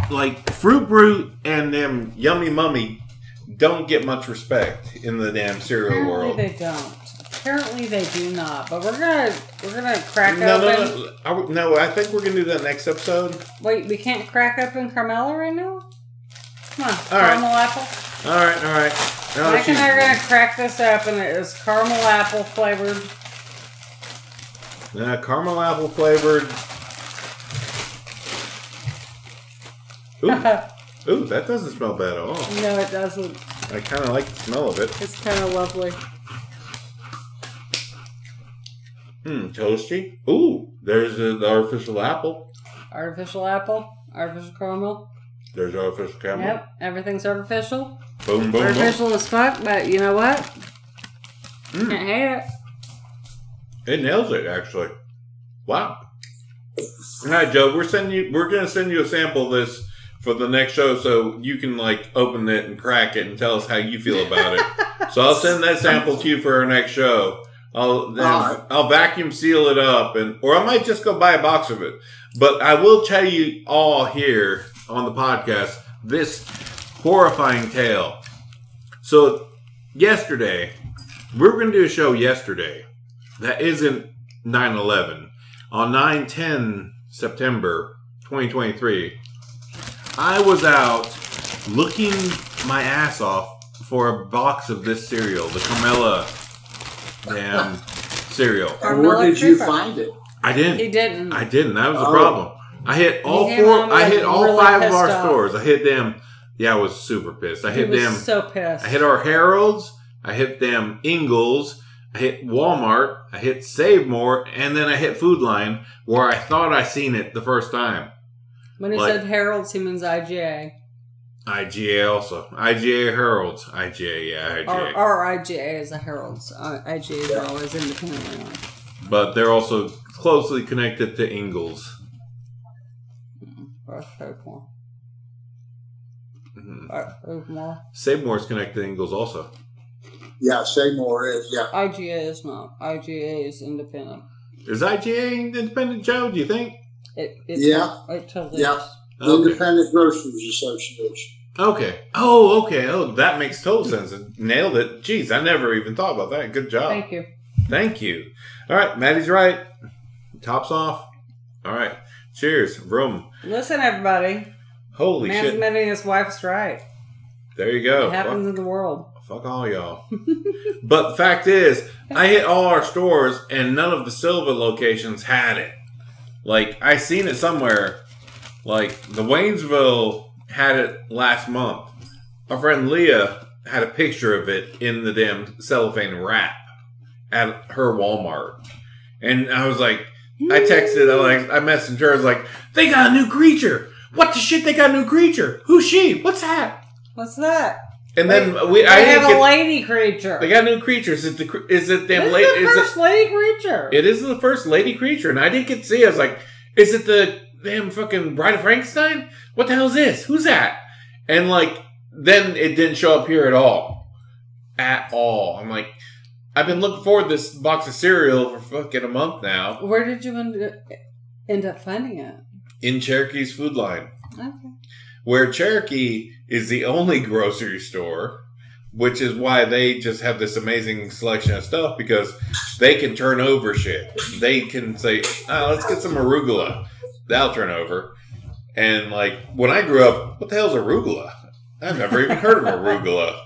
Like Fruit Brute and them Yummy Mummy don't get much respect in the damn cereal Apparently world. they don't. Apparently they do not. But we're gonna we're gonna crack No, open. no, no. Are we- no. I think we're gonna do that next episode. Wait, we can't crack open Carmella right now. Come on, All right. caramel apple. All right, all right. Now Mike and I are gonna crack this open. It is caramel apple flavored. Uh, caramel apple flavored. Ooh, ooh, that doesn't smell bad at all. No, it doesn't. I kind of like the smell of it. It's kind of lovely. Hmm, toasty. Ooh, there's the artificial apple. Artificial apple, artificial caramel. There's artificial caramel. Yep, everything's artificial. Boom, boom, boom. artificial as fuck, but you know what? Mm. Can't hate it. It nails it, actually. Wow. All right, Joe. We're sending you. We're gonna send you a sample of this for the next show, so you can like open it and crack it and tell us how you feel about it. so I'll send that sample to you for our next show. I'll then Alright. I'll vacuum seal it up, and or I might just go buy a box of it. But I will tell you all here on the podcast this horrifying tale. So yesterday, we are going to do a show yesterday that isn't 9-11 on 9-10 september 2023 i was out looking my ass off for a box of this cereal the Carmella damn cereal And where did you find it? i didn't He didn't. I didn't. That was the Oh. problem. I hit all four. home, I hit all really five of our pissed off. stores. I hit them. Yeah, I was super pissed. I he hit was them. so pissed. I hit our Harolds. I hit them Ingles. I hit Walmart. I hit Save More, and then I hit Food Lion, where I thought I seen it the first time. When he like- said Harold's, he means IGA. IGA also. IGA Harolds. IGA, yeah, IGA. Our, our IGA is a Harolds. Uh, IGAs are always independently owned. but they're also closely connected to Ingles. Or Save More. Or Save More. Save More is connected to Ingles also. Yeah, Save More is. Yeah. IGA is not. IGA is independent. Is IGA independent, Joe? Do you think? It, it's Yeah. It totally Yeah. is. Okay. Independent Grocers Association. Okay. Oh, okay. Oh, that makes total sense. It nailed it. Jeez, I never even thought about that. Good job. Thank you. Thank you. All right, Maddie's right. Tops off. All right. Cheers. Room. Listen, everybody. Holy Man's shit. admitting his wife's right. There you go. it happens Fuck, in the world. fuck all y'all. but the fact is, I hit all our stores and none of the Sylva locations had it. Like, I seen it somewhere. Like, the Waynesville had it last month. Our friend Leah had a picture of it in the damn cellophane wrap at her Walmart. And I was like, I texted, I like, I messaged her. I was like, they got a new creature. What the shit? They got a new creature. Who's she? What's that? What's that? And then we, They I have a lady creature. they got new creatures. Is it the is it them late? the Is first it, lady creature. it is the first lady creature, and I didn't get to see. it. I was like, is it the damn fucking Bride of Frankenstein? What the hell is this? Who's that? And like, then it didn't show up here at all, at all. I'm like, I've been looking forward to this box of cereal for fucking a month now Where did you end, end up finding it? in Cherokee's Food Lion. Okay. Where Cherokee is the only grocery store, which is why they just have this amazing selection of stuff because they can turn over shit. They can say, oh, let's get some arugula. That'll turn over. And like when I grew up, what the hell's arugula? I've never even heard of arugula.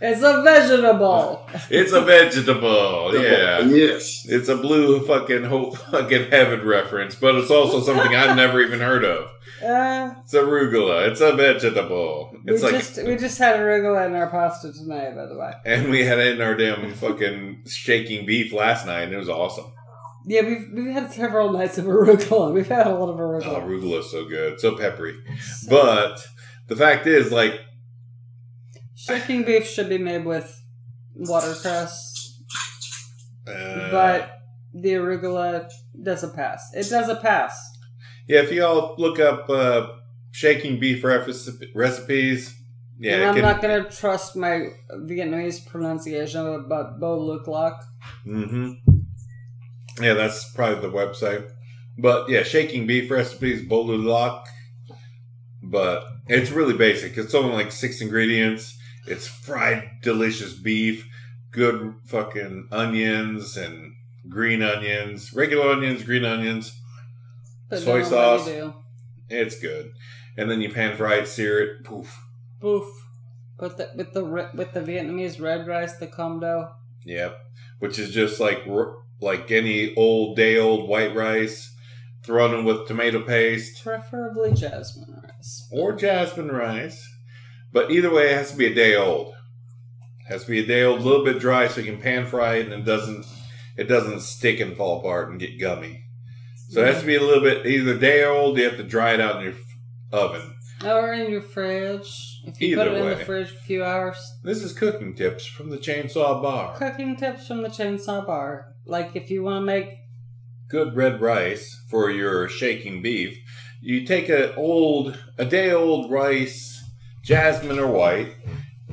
It's a vegetable. It's a vegetable, yeah. Yes. It's a blue fucking hope fucking heaven reference, but it's also something I've never even heard of. Uh, It's arugula. It's a vegetable. we It's like just we just had arugula in our pasta tonight, by the way. And we had it in our damn fucking shaking beef last night, and it was awesome. Yeah, we've we've had several nights of arugula. We've had a lot of Oh, arugula. arugula is so good, so peppery. But the fact is, like, Shaking beef should be made with watercress Uh, but the arugula doesn't pass. It doesn't pass. yeah, if you all look up uh, shaking beef recipe- recipes, yeah, and I'm can- not gonna trust my Vietnamese pronunciation but Bo Luk Lak. hmm Yeah, that's probably the website. But yeah, shaking beef recipes, bolulak. But it's really basic. It's only like six ingredients. It's fried, delicious beef, good fucking onions and green onions, regular onions, green onions. But Soy sauce. What do you do? It's good. And then you pan fry it, sear it, poof. Poof. With the with the with the Vietnamese red rice, the com do. Yep. Which is just like like any old day old white rice, thrown in with tomato paste. Preferably jasmine rice. or jasmine rice. But either way, it has to be a day old. It has to be a day old, a little bit dry, so you can pan fry it and it doesn't it doesn't stick and fall apart and get gummy. So it has to be a little bit either day old. You have to dry it out in your oven. Or in your fridge. If you Either put it in the fridge for a few hours. This is cooking tips from the Chainsaw Bar. Cooking tips from the chainsaw bar. Like if you want to make Good red rice for your shaking beef. You take a old, a day old rice, jasmine or white.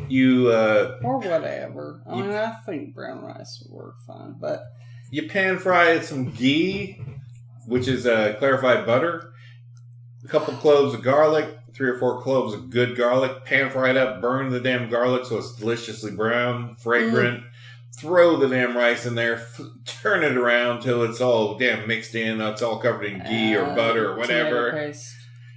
You uh, or whatever. I mean, I think brown rice would work fine, but You pan fry it some ghee, which is uh, clarified butter, a couple cloves of garlic, three or four cloves of good garlic. Pan fry it up, burn the damn garlic so it's deliciously brown, fragrant. Throw the damn rice in there, f- turn it around till it's all damn mixed in. It's all covered in ghee or uh, butter or whatever. paste.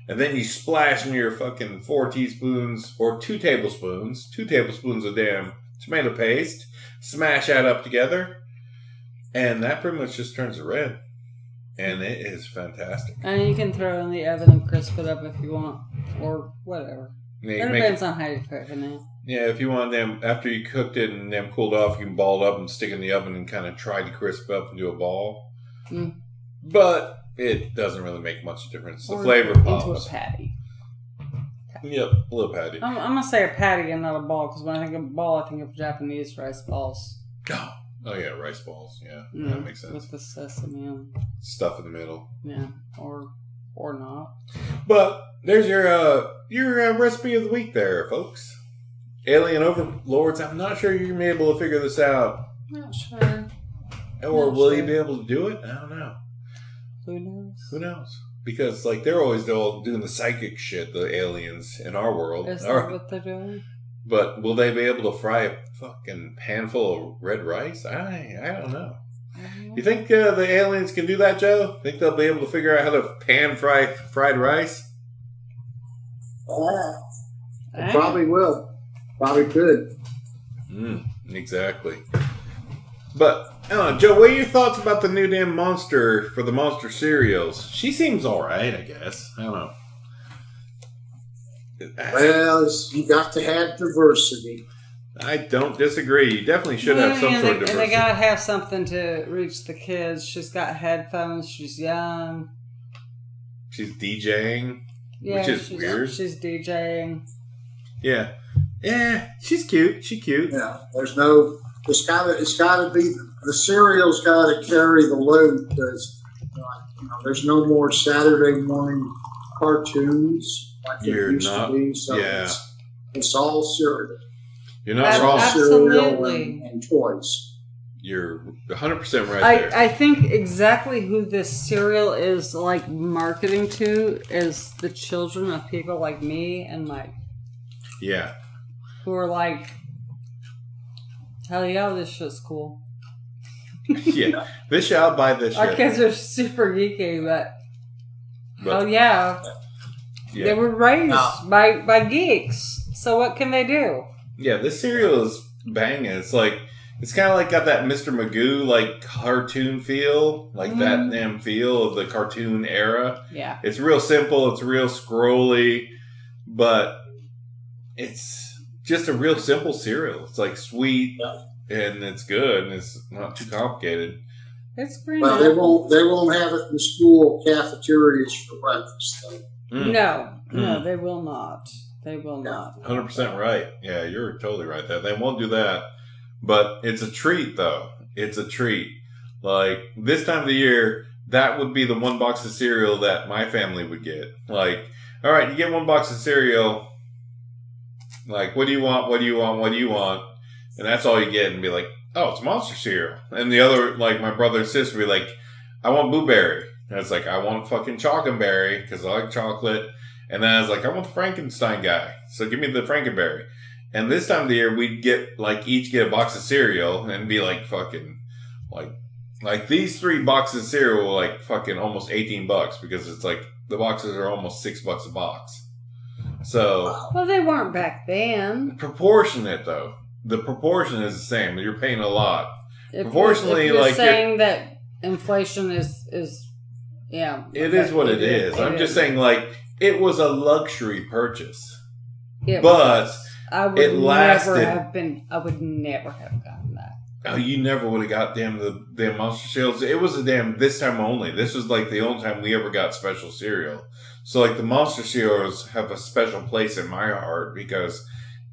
And then you splash in your fucking four teaspoons or two tablespoons, two tablespoons of damn tomato paste. Smash that up together, and that pretty much just turns it red. And it is fantastic. And you can throw it in the oven and crisp it up if you want, or whatever. Yeah, It you depends on how you're cooking it. yeah, if you want them after you cooked it and them cooled off, you can ball it up and stick it in the oven and kind of try to crisp up and do a ball. Mm. But it doesn't really make much difference. The Or flavor into a patty. Yep, a little patty. I'm, I'm gonna say a patty and not a ball because when I think of ball, I think of Japanese rice balls. Oh, oh yeah, rice balls. Yeah, Mm, that makes sense. With the sesame and Stuff in the middle. yeah, or or not. But there's your uh, your uh, recipe of the week, there, folks. Alien overlords. I'm not sure you're gonna be able to figure this out, Not sure. or Not will you be able to do it? I don't know. Who knows? Who knows? Because like they're always all doing the psychic shit, the aliens in our world. Is All that right. what they're doing? But will they be able to fry a fucking handful of red rice? I I don't know. You think uh, the aliens can do that, Joe? Think they'll be able to figure out how to pan fry fried rice? Ah, Eh? probably will. Probably could. Mm, exactly. But I Joe. What are your thoughts about the new damn monster for the monster cereals? She seems all right, I guess. I don't know. Well, you got to have diversity. I don't disagree. You definitely should have some sort they, of diversity. And they gotta have something to reach the kids. She's got headphones. She's young. She's DJing. Yeah, Which is she's, weird. She's DJing. Yeah, yeah. She's cute. She cute. Yeah, there's no. It's got to. It's got to be the cereal's got to carry the load because you know there's no more Saturday morning cartoons like there You're used not- to be. So yeah. it's, it's all cereal. You're not Ab- wrong. cereal Absolutely. and, and toys. You're 100 percent right there. I, I think exactly who this cereal is like marketing to is the children of people like me and Mike yeah. who are like, hell yeah, this shit's cool. yeah. This shit, I'll buy this Our shit. kids are super geeky, but, But, hell yeah, yeah. they were raised No. by by geeks. So what can they do? Yeah, this cereal is banging. It's like it's kind of like got that Mr. Magoo like cartoon feel, like that Mhm. damn feel of the cartoon era. Yeah, It's real simple. It's real scrolly, but it's just a real simple cereal. It's like sweet and it's good and it's not too complicated. it's green. But they won't. They won't have it in the school cafeterias for breakfast. Though. Mm. No, no, Mm. they will not. They will Yeah. not. Hundred percent right. Yeah, you're totally right. That they won't do that, but it's a treat though. it's a treat. Like this time of the year, that would be the one box of cereal that my family would get. Like, all right, you get one box of cereal. Like, what do you want? What do you want? What do you want? And that's all you get, and be like, oh, it's monster cereal. And the other, like my brother and sister, be like, I want blueberry. And it's like, I want fucking chocolate berry because I like chocolate. And then I was like, I want the Frankenstein guy. So give me the Frankenberry. And this time of the year, we'd get like each get a box of cereal and be like fucking like like these three boxes of cereal were like fucking almost eighteen bucks because it's like the boxes are almost six bucks a box. So Well, they weren't back then. proportionate though, the proportion is the same. You're paying a lot. If, Proportionally, if you're like, saying that inflation is is yeah, It is what it is. it I'm just saying like it was a luxury purchase, It but was. I would it lasted- never have been. I would never have gotten that. Oh, you never would have got damn the damn monster cereals. It was a damn this time only. This was like the only time we ever got special cereal. So like the monster cereals have a special place in my heart because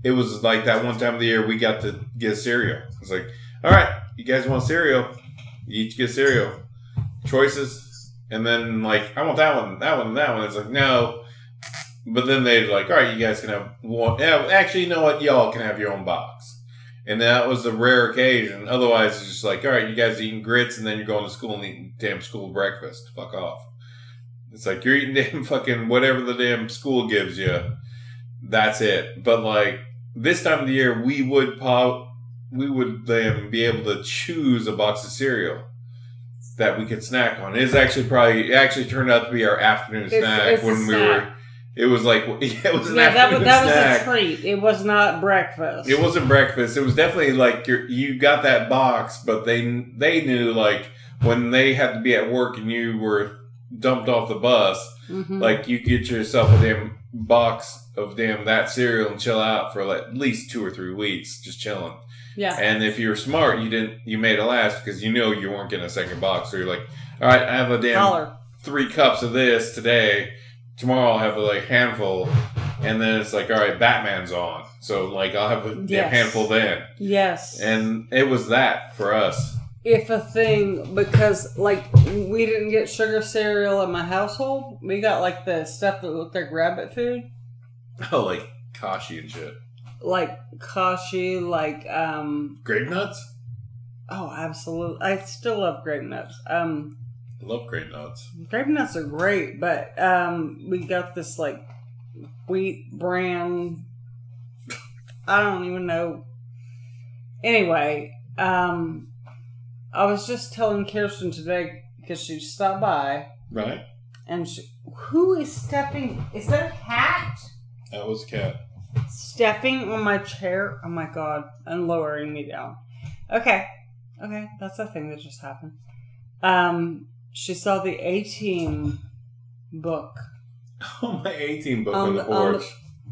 it was like that one time of the year we got to get cereal. It's like, all right, you guys want cereal? You each get cereal choices, and then like I want that one, that one, that one. It's like no. But then they're like, all right, you guys can have one. Yeah, actually, you know what? Y'all can have your own box. And that was the rare occasion. Otherwise, it's just like, all right, you guys eating grits and then you're going to school and eating damn school breakfast. Fuck off. It's like you're eating damn fucking whatever the damn school gives you. That's it. But like this time of the year, we would pop, we would then be able to choose a box of cereal that we could snack on. It's actually probably it actually turned out to be our afternoon It's- snack it's when we were. It was like yeah, it was an Yeah, that was that was snack. a treat. It was not breakfast. It wasn't breakfast. It was definitely like you you got that box, but they they knew like when they had to be at work and you were dumped off the bus, Mhm. like you get yourself a damn box of damn that cereal and chill out for like at least two or three weeks, just chilling. yeah. And if you were smart, you didn't you made it last because you know you weren't getting a second box. So you're like, all right, I have a damn three cups of this today. Tomorrow I'll have a like handful, and then it's like, all right, Batman's on. So like I'll have a damn Yes. handful then. Yes. And it was that for us. If a thing because like we didn't get sugar cereal in my household. We got like the stuff that looked like rabbit food. Oh, like Kashi and shit. Like kashi, like um Grape nuts? oh absolutely I still love grape nuts. Um I love grape nuts. grape nuts are great, but um we got this like wheat bran I don't even know. Anyway, um I was just telling Kirsten today because she stopped by Right? and she, who is stepping is that a cat? That was a cat. stepping on my chair. Oh my god, and lowering me down. Okay, okay, that's a thing that just happened. Um, she saw the A Team book. Oh, my 18 book On on the the- on porch.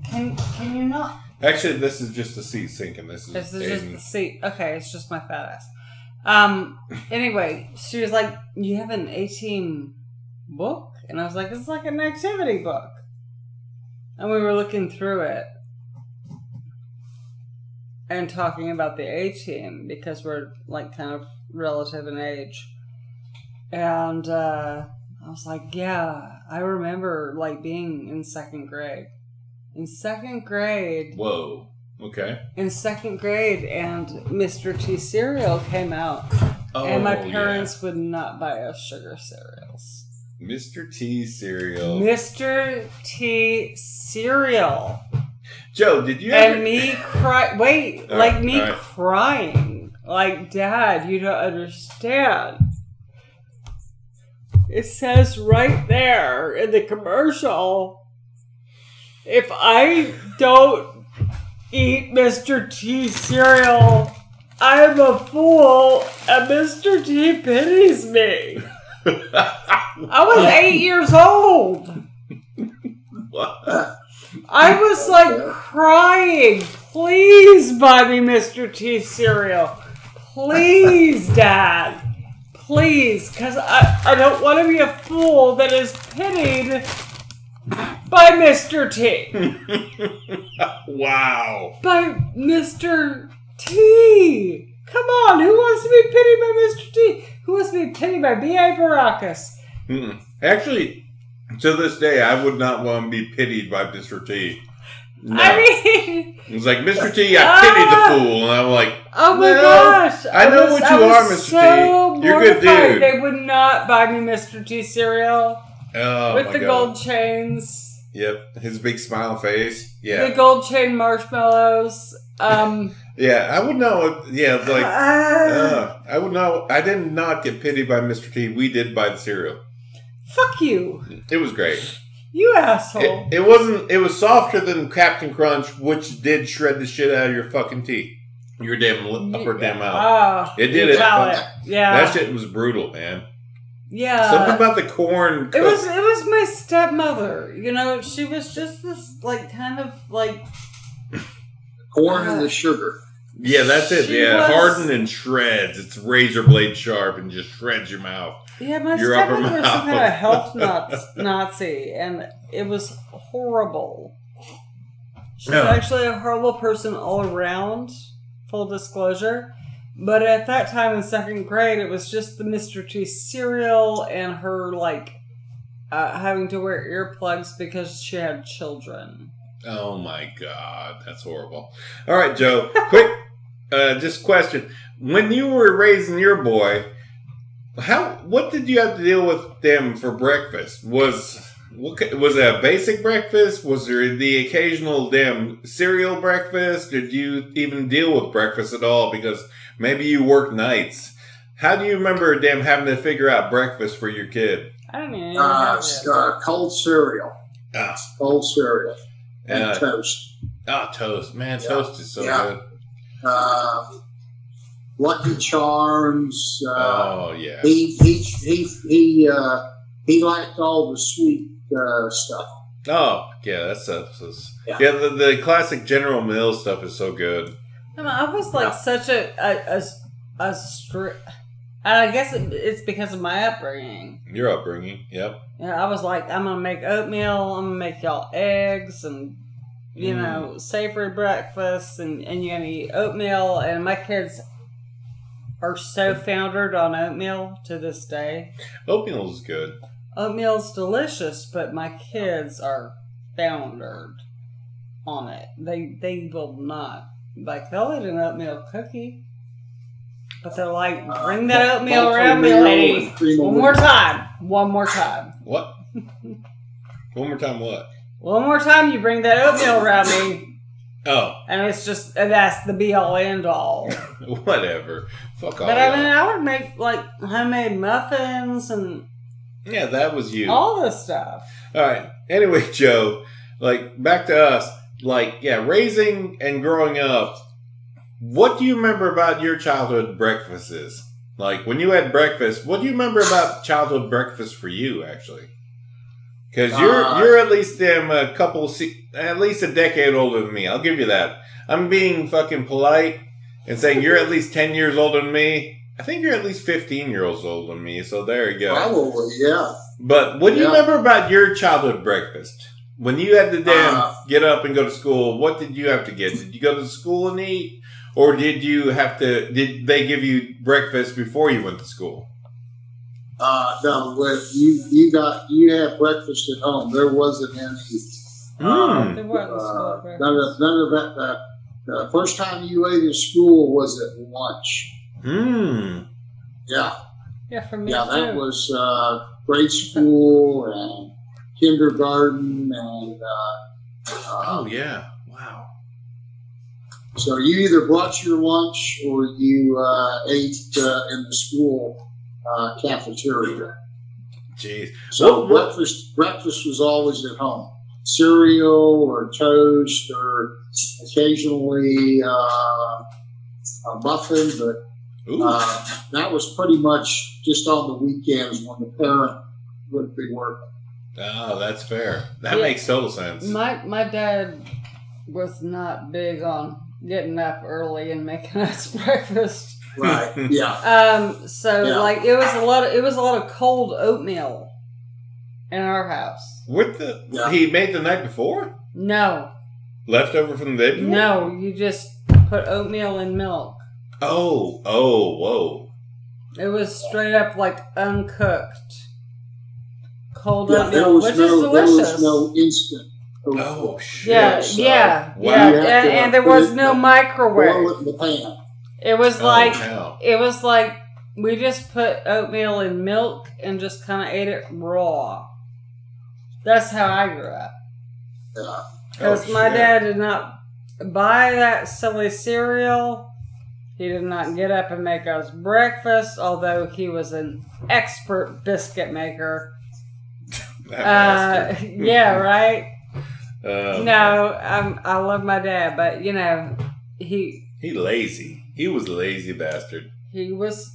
Can can you not? Actually, this is just the seat sinking. This is, This is just the seat. Okay, it's just my fat ass. Um. Anyway, she was like, "You have an Team book," and I was like, "It's like an activity book." And we were looking through it and talking about the A Team because we're like kind of relative in age. And uh, I was like, "Yeah, I remember like being in second grade." In second grade, Whoa. Okay. in second grade and Mr. T cereal came out Oh, and my oh, parents would not buy us sugar cereals. Mr. T cereal. Mr. T cereal. Joe, did you ever? And me cry wait, All like right, me right. crying. Like dad, you don't understand. It says right there in the commercial if I don't eat Mr. T cereal, I'm a fool and Mr. T pities me. I was eight years old. What? I was like crying. Please buy me Mr. T cereal. Please, Dad. Please, because I, I don't want to be a fool that is pitied by Mr. T. wow. By Mr. T. Come on, who wants to be pitied by Mr. T? Who wants to be pitied by B.A. Baracus? Mm-mm. Actually, to this day, I would not want to be pitied by Mr. T. No. I mean, it's like Mr. T, I pity Ah! the fool, and I'm like, oh my gosh. I know was- what you I are, Mr. T. You're a good dude. They would not buy me Mr. T cereal oh with the God. gold chains, Yep, his big smile face. Yeah, the gold chain marshmallows. Um, yeah. I would know. Yeah, like ah, uh, I would know. I did not get pitied by Mr. T. We did buy the cereal. fuck you, It was great. you asshole. It, it wasn't. It was softer than Captain Crunch, which did shred the shit out of your fucking teeth, your damn upper damn mouth. Ah, It did it. Yeah, That shit was brutal, man. Yeah. Something about the corn. It was it was my stepmother. You know, she was just this like kind of like Corn and the uh, sugar. Yeah, that's it. She yeah, was- hardened and shreds. It's razor blade sharp and just shreds your mouth. yeah, my Your upper stepmother was some kind of health nuts, Nazi, and it was horrible. She was actually a horrible person all around. Full disclosure. But at that time in second grade, it was just the Mr. T cereal and her like uh, having to wear earplugs because she had children. Oh my god, that's horrible. All right, Joe. Quick, uh, just question: When you were raising your boy, how what did you have to deal with them for breakfast? Was what was it a basic breakfast? Was there the occasional damn cereal breakfast? Did you even deal with breakfast at all? Because maybe you work nights. How do you remember damn having to figure out breakfast for your kid? I don't even know. Uh, how s- to- uh, cold cereal. Ah, Cold cereal. And uh, toast. ah, toast, man, Yeah. toast is so Yeah. good. Uh, Lucky Charms. Uh, Oh yeah. he he he he uh, he liked all the sweet uh, stuff. Oh, yeah, that's that's, that's yeah. Yeah. the, the classic General Mills stuff is so good. I, mean, I was like Yeah. such a a, a, a stri- and I guess it, it's because of my upbringing. Your upbringing, yep. You know, I was like, I'm gonna make oatmeal. I'm gonna make y'all eggs, and you Mm. know, savory breakfast, and and you're gonna eat oatmeal. And my kids are so foundered on oatmeal to this day. Oatmeal is good. Oatmeal's delicious, but my kids are foundered on it. They they will not like they'll eat an oatmeal cookie, but they're like, bring that oatmeal around me, lady. with cream of One more time. One more time. What? One more time, what? One more time. You bring that oatmeal around me, Oh, and it's just and that's the be all end all. whatever. Fuck off. But I mean, I would make like homemade muffins and yeah, that was you. all this stuff. All right. Anyway, Joe, like back to us. Like, yeah, raising and growing up. What do you remember about your childhood breakfasts? Like when you had breakfast, what do you remember about childhood breakfast for you? Actually, because you're Uh, you're at least um, a couple, se- at least a decade older than me. I'll give you that. I'm being fucking polite and saying you're at least ten years older than me. I think you're at least fifteen years old than me. So there you go. Probably, yeah. But what do you remember about your childhood breakfast? When you had to damn Uh, get up and go to school, what did you have to get? Did you go to school and eat? Or did you have to did they give you breakfast before you went to school? Uh, no, when you you got you had breakfast at home. There wasn't any. Mm. There wasn't school Uh, breakfast. none of none of that. Uh, the first time you ate at school was at lunch. Hmm. Yeah, Yeah, for me yeah, that too. was uh, grade school and kindergarten, and uh, uh, Oh yeah. Wow. so you either brought your lunch or you uh, ate uh, in the school uh, cafeteria. Jeez. So What- what- breakfast breakfast was always at home. Cereal or toast or occasionally uh, a muffin, but Ooh. Uh, that was pretty much just on the weekends when the parent would be working. oh, that's fair. That Yeah. makes total sense. My my dad was not big on getting up early and making us breakfast. Right. yeah. Um, so Yeah. like it was a lot of it was a lot of cold oatmeal in our house. What the Yeah. he made the night before? No, Leftover from the day before? no, you just put oatmeal in milk. Oh, oh, whoa. It was straight up like uncooked, cold Yeah, oatmeal, was which no, is there delicious. was no instant. Oh, shit. yeah, so yeah, wow. yeah, and, and there was no Boil microwave. it in the pan. It was Oh, like wow. it was like we just put oatmeal in milk and just kind of ate it raw. That's how I grew up. Yeah. Oh, because Oh, my dad did not buy that silly cereal. He did not get up and make us breakfast, although he was an expert biscuit maker. Uh, yeah, right. Um, No, um, I love my dad, but you know, he He lazy. He was a lazy bastard. he was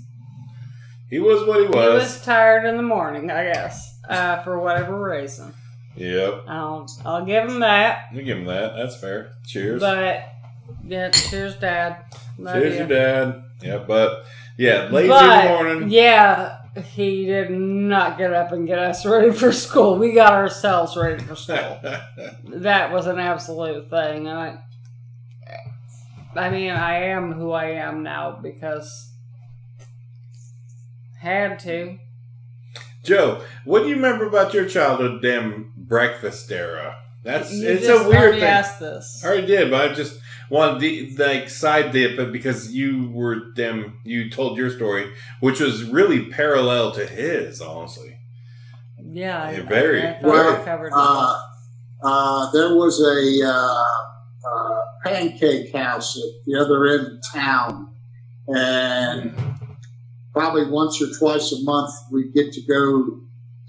He was what he was. he was. tired in the morning, I guess, uh, for whatever reason. Yep. I'll I'll give him that. We give him that. That's fair. Cheers. But yeah, cheers, Dad. Love you. your dad. Yeah, but yeah, lazy But, in the morning. Yeah, he did not get up and get us ready for school. We got ourselves ready for school. that was an absolute thing, and I. I mean, I am who I am now because had to. Joe, what do you remember about your childhood damn breakfast era? That's You it's a weird thing. Asked this. I already did, but I just wanted the like side dip because you were them. you told your story, which was really parallel to his, honestly. Yeah, I, Yeah, very. I, I Well, covered Uh, uh, there was a uh, uh, pancake house at the other end of town, and probably once or twice a month we'd get to go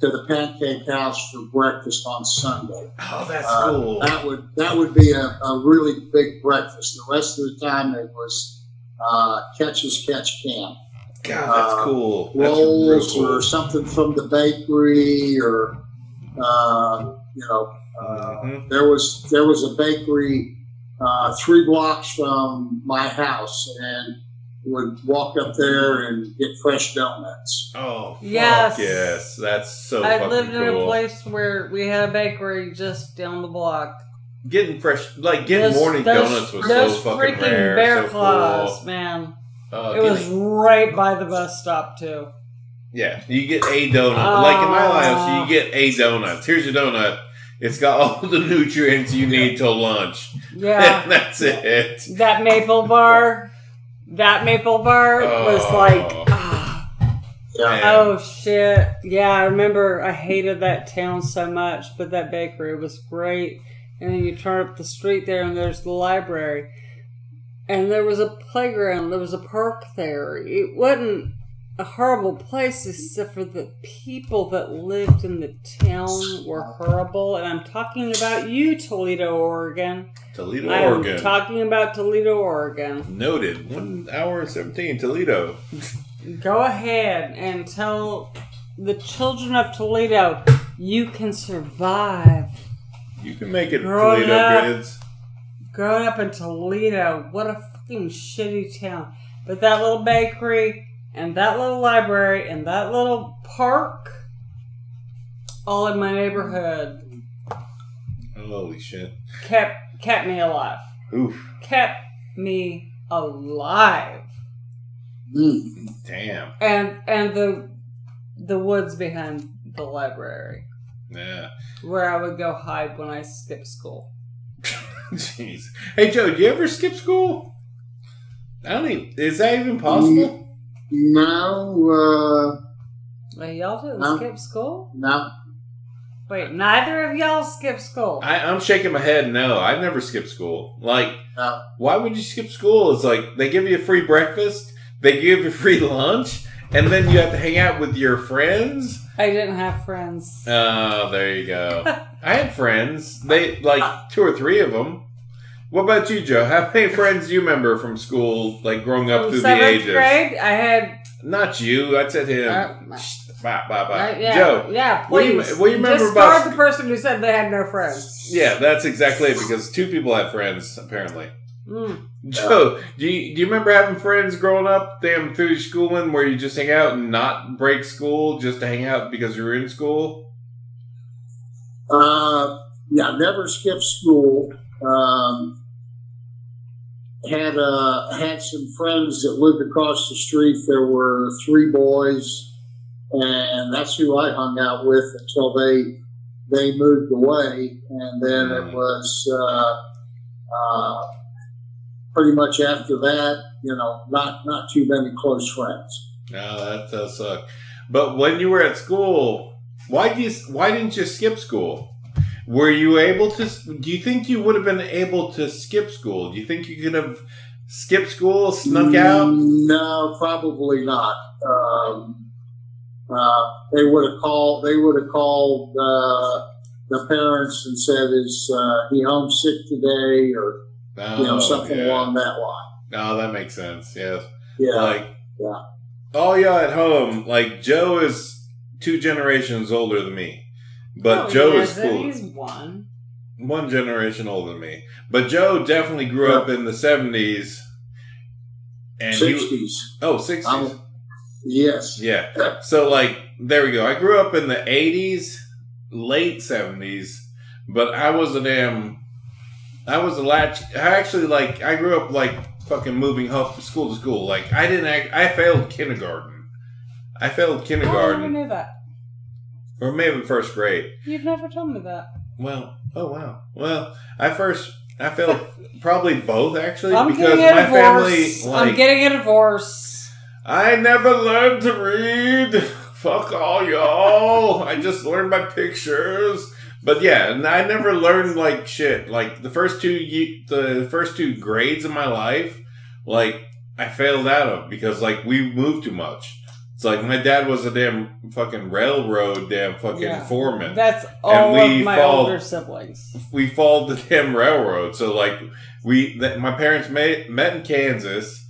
to the pancake house for breakfast on Sunday. Oh, that's Uh, cool. That would that would be a, a really big breakfast. The rest of the time it was uh, catch as catch can God, that's uh, cool. That's rolls cool. or something from the bakery or uh, you know uh, Mhm. there was there was a bakery uh, three blocks from my house and would walk up there and get fresh donuts. Oh, fuck Yes. yes. That's so I fucking lived in a place where we had a bakery just down the block. Getting fresh, like getting Those- morning those- donuts was those so fucking freaking rare. bear so claws, cool. man. Uh, it was getting- right by the bus stop too. Yeah, you get a donut. like in my life, so you get a donut. Here's your donut. It's got all the nutrients you need till lunch. Yeah, and that's it. that maple bar, that maple bar was Oh. like, ah, Yeah. Oh shit. Yeah, I remember. I hated that town so much, but that bakery was great. And then you turn up the street there, and there's the library, and there was a playground. There was a park there. It wasn't a horrible place, except for the people that lived in the town were horrible. And I'm talking about you, Toledo, Oregon. Toledo, I am Oregon. talking about Toledo, Oregon. Noted. One hour and seventeen. Toledo. Go ahead and tell the children of Toledo you can survive. You can make it, Growing Toledo up- kids. Growing up in Toledo, what a fucking shitty town. But that little bakery and that little library and that little park, all in my neighborhood, Holy shit. kept kept me alive. Oof. Kept me alive. Mm. Damn. And and the the woods behind the library. Yeah. where I would go hide when I skipped school. Jeez. Hey Joe, do you ever skip school? I don't even. Is that even possible? No, uh, Wait, y'all didn't No. skip school? no. Wait, neither of y'all skipped school. I, I'm shaking my head. No, I've never skipped school. Like, No. why would you skip school? It's like they give you a free breakfast, they give you free lunch, and then you have to hang out with your friends. I didn't have friends. Oh, there you go. I had friends. They like two or three of them. What about you, Joe? How many friends do you remember from school, like growing up In through the seventh ages? grade, I had. Not you. I said him. Uh, Shh, bye, bye, bye. uh, yeah, Joe. yeah, what do you- please. what do you remember Discard about- the person who said they had no friends. Yeah, that's exactly it. Because two people had friends apparently. Mm. Joe, do you do you remember having friends growing up, damn through your schooling, where you just hang out and not break school just to hang out because you were in school? Uh, yeah, never skipped school. Um, had uh, had some friends that lived across the street. There were three boys, and that's who I hung out with until they they moved away, and then it was uh, uh, pretty much after that. You know, not not too many close friends. No, that does suck. But when you were at school, why do you why didn't you skip school? Were you able to? Do you think you would have been able to skip school? Do you think you could have skipped school, snuck out? No, probably not. Um, uh, they would have called. They would have called uh, the parents and said, "Is uh, he homesick today?" or you know Oh, something yeah. along that line. Oh, that makes sense. Yes. Yeah, Like, yeah. all y'all at home, like Joe is two generations older than me, but Oh, Joe yeah, is cool. He's one. one generation older than me. But Joe definitely grew up in the seventies, and he sixties. oh 60s. I'm- Yes. Yeah. So like there we go. I grew up in the eighties, late seventies, but I was a damn I was a latch I actually like I grew up like fucking moving up school to school. Like I didn't act I failed kindergarten. I failed Oh, I never kindergarten knew that. Or maybe first grade. You've never told me that. Well, oh wow. Well, I first I failed probably both actually I'm because my family like I'm getting a divorce. I never learned to read. Fuck all y'all. I just learned by pictures. But yeah, and I never learned like shit. Like the first two ye- the first two grades of my life, like I failed out of because like we moved too much. It's like my dad was a damn fucking railroad damn fucking Yeah. foreman. That's all we of my fall- older siblings. we followed the damn railroad. So like we, that my parents met met in Kansas,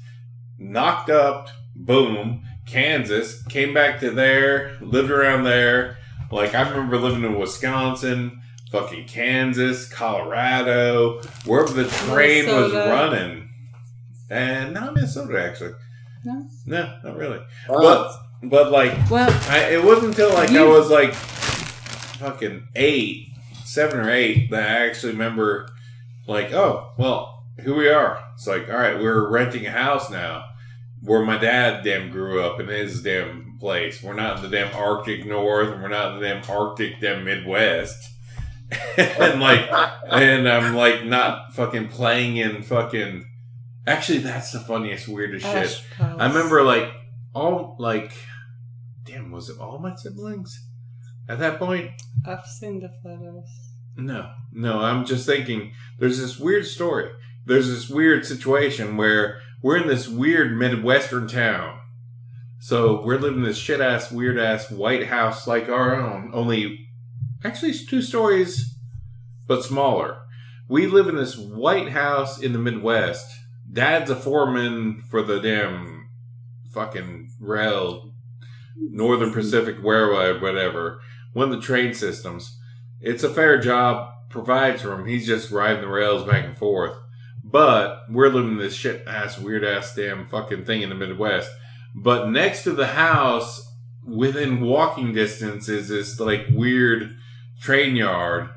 knocked up, boom, Kansas, came back to there, lived around there. Like I remember living in Wisconsin, fucking Kansas, Colorado, wherever the train was running, and not Minnesota actually. No? no, not really. Uh, But but like Well, I, it wasn't until like I was like fucking eight, seven or eight that I actually remember like, oh, well, here we are. It's like, all right, we're renting a house now where my dad damn grew up in his damn place. We're not in the damn Arctic North and we're not in the damn Arctic damn Midwest. and like and I'm like not fucking playing in fucking actually that's the funniest, weirdest shit. Ash Palace. I remember like all like damn was it all my siblings at that point? I've seen the photos. No. No, I'm just thinking there's this weird story. There's this weird situation where we're in this weird Midwestern town. So we're living in this shit ass, weird ass white house like our own, only actually it's two stories, but smaller. We live in this white house in the Midwest. Dad's a foreman for the damn fucking rail, Northern Pacific Railway, whatever. One of the train systems. It's a fair job, provides for him. He's just riding the rails back and forth. But we're living this shit ass, weird ass damn fucking thing in the Midwest. But next to the house, within walking distance, is this like weird train yard,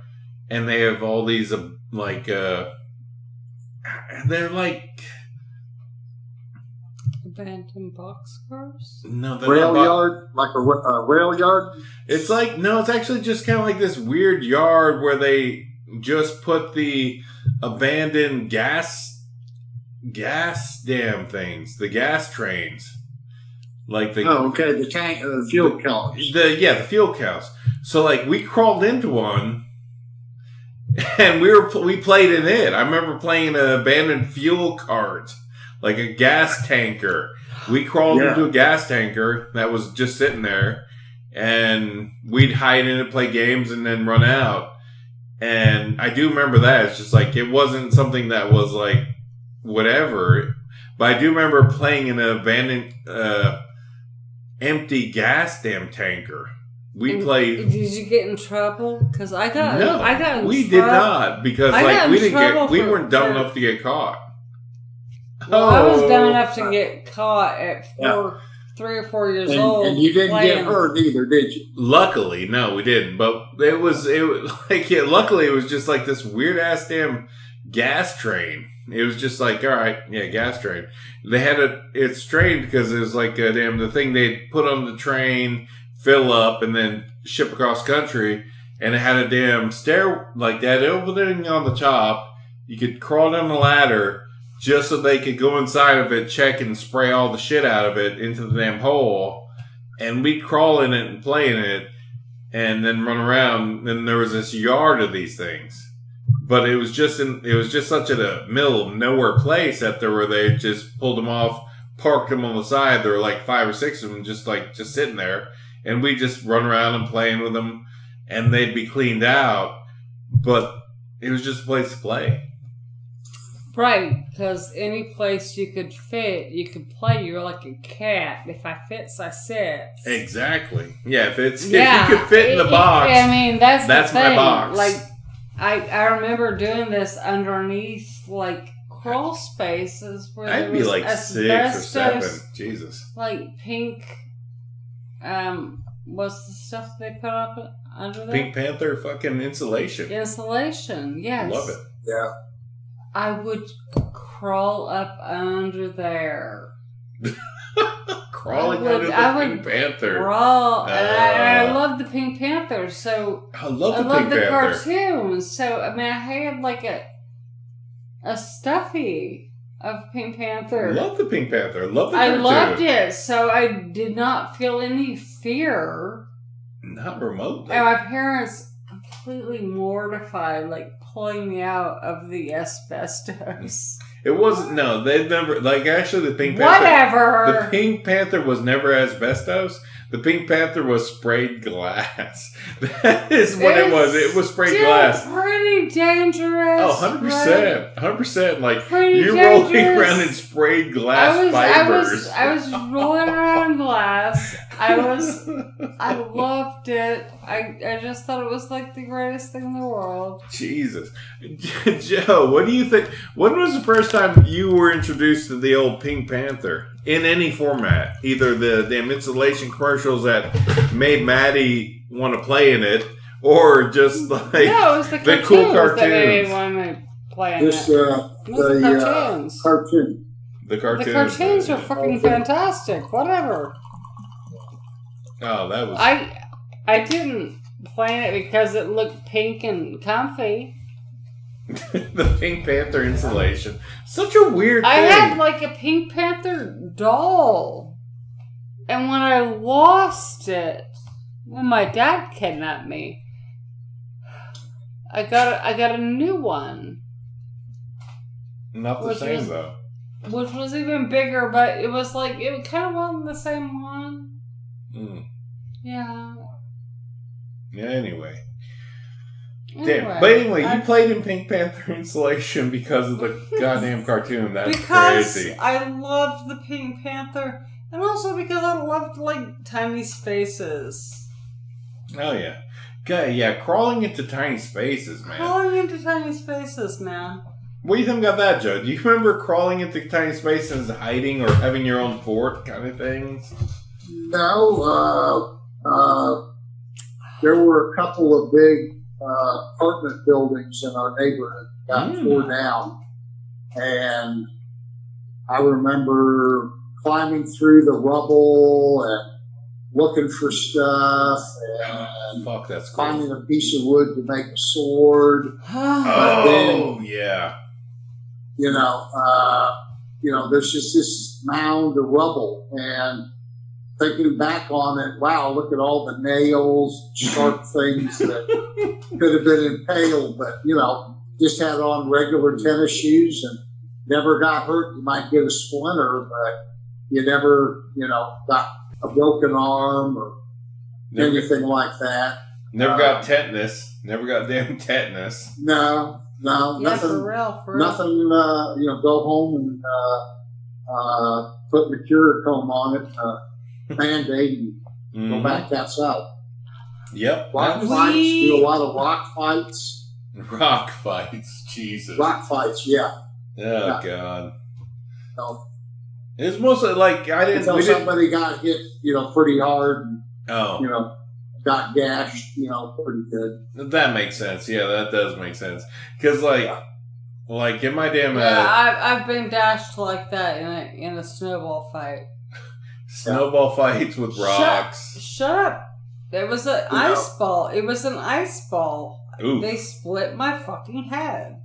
and they have all these uh, like uh, they're like Abandoned boxcars? no, they're rail bo- yard, like a, ra- a rail yard. It's like no, it's actually just kind of like this weird yard where they just put the abandoned gas gas damn things, the gas trains. Like the Oh, okay. The tank, uh, fuel cows. the yeah, the fuel cows. So like we crawled into one and we were we played in it. I remember playing an abandoned fuel cart, like a gas tanker. We crawled Yeah. into a gas tanker that was just sitting there, and we'd hide in it, play games, and then run out. And I do remember that. It's just like it wasn't something that was like whatever. But I do remember playing in an abandoned, uh, empty gas damn tanker. We And played. Did you get in trouble? Because I got, No, I got in we did not because I like we didn't get. trouble We weren't dumb for- enough to get caught. Well, I was dumb Oh. enough to get caught at four, three or four years And, old. and you didn't playing. get hurt either, did you? Luckily, no, we didn't. But it was it was like yeah. Luckily, it was just like this weird ass damn gas train. It was just like, all right, yeah, gas train. They had it. It's strange because it was like a damn the thing they put on the train, fill up, and then ship across country. And it had a damn stair like that opening on the top. You could crawl down the ladder just so they could go inside of it, check and spray all the shit out of it into the damn hole. And we'd crawl in it and play in it and then run around. And there was this yard of these things. But it was just in, it was just such a middle of nowhere place that there where they just pulled them off, parked them on the side. There were like five or six of them just like, just sitting there. And we just run around and playing with them and they'd be cleaned out. But it was just a place to play. Right, because any place you could fit, you could play. You're like a cat. If I fits, I sits. Exactly. Yeah, if it's if you could fit in the it- box. I mean, that's that's the my thing. box. Like, I I remember doing this underneath like crawl spaces where there I'd be was like six or seven. Jesus. like pink. Um, what's the stuff they put up under there? Pink Panther fucking insulation. Insulation. Yes, Love it. Yeah. I would crawl up under there. Crawling I would- under the I would Pink Panther. Crawl, and I, I Uh. love the Pink Panther. So I love I the love the Panther. cartoons. So I mean, I had like a a stuffy of Pink Panther. I love the Pink Panther. Love the I cartoon. loved it, so I did not feel any fear. Not remotely. And my parents completely mortified, like pulling me out of the asbestos. It wasn't. No, they never. Like actually, the Pink Panther. Whatever. The Pink Panther was never asbestos. The Pink Panther was sprayed glass. That is what it was. It was sprayed glass. Pretty dangerous. Oh, 100%. 100%. Like, Pretty you're dangerous. rolling around in sprayed glass I was, I was, I was rolling around in glass. I was, I loved it. I, I just thought it was like the greatest thing in the world. Jesus. Joe, what do you think? When was the first time you were introduced to the old Pink Panther in any format? Either the damn insulation commercials that made Maddie want to play in it, or just like. no, it was the the cartoons, cool that made cartoons. me want to play in This it. uh, It was the the uh, cartoons. cartoon. The cartoons. the cartoons uh, are fucking fantastic. Whatever. Oh, that was. I I didn't plan it because it looked pink and comfy. the Pink Panther insulation. Such a weird I thing. had like a Pink Panther doll. And when I lost it, when my dad kidnapped me, I got a, I got a new one, Not the Which same, was- though. which was even bigger, but it was like it kind of wasn't the same one. Mm. Yeah. Yeah, anyway. Anyway, Damn. But anyway, I- you played in Pink Panther insulation because of the goddamn cartoon. That's because crazy. I loved the Pink Panther, and also because I loved like tiny spaces. Oh, yeah. Okay, yeah, crawling into tiny spaces, man. Crawling into tiny spaces, man. What do you think about that, Joe? Do you remember crawling into tiny spaces, hiding, or having your own fort kind of things? No, uh, uh, there were a couple of big uh, apartment buildings in our neighborhood got Mm. tore down, and I remember climbing through the rubble and looking for stuff and Fuck, that's cool. finding a piece of wood to make a sword. Oh, yeah. you know, uh, you know, there's just this mound of rubble, and thinking back on it, wow, look at all the nails, sharp things that could have been impaled, but you know, just had on regular tennis shoes and never got hurt. You might get a splinter, but you never, you know, got a broken arm or Never, anything like that. never got tetanus. Never got damn tetanus. No, no, Yeah, nothing. for real, for real. nothing, uh, you know, go home and uh, uh, put Mercurochrome on it, uh, band-aid, and go back outside. Yep. Rock that was- fights, do a lot of rock fights. Rock fights. Jesus. Rock fights, yeah. Oh, Yeah. God. So, It's mostly like, I didn't. until We didn't somebody got hit, you know, pretty hard, and, oh. you know, got gashed, you know, pretty good. That makes sense. Yeah, that does make sense. Because, like, Yeah. Like in my damn Yeah, I've, I've been dashed like that in a in a snowball fight. Snowball fights with rocks. Shut, shut up! It was an You know- ice ball. It was an ice ball. Ooh, They split my fucking head.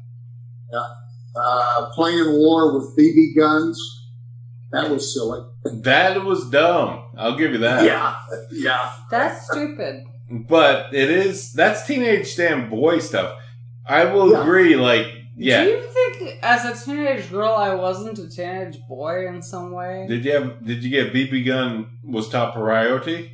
Uh, playing war with BB guns. That was silly. that was dumb. I'll give you that. Yeah, yeah. That's stupid. But it is that's teenage damn boy stuff. I will Yeah. agree. Like, yeah. Do you think, as a teenage girl, I wasn't a teenage boy in some way? Did you have? Did you get BB gun was top priority?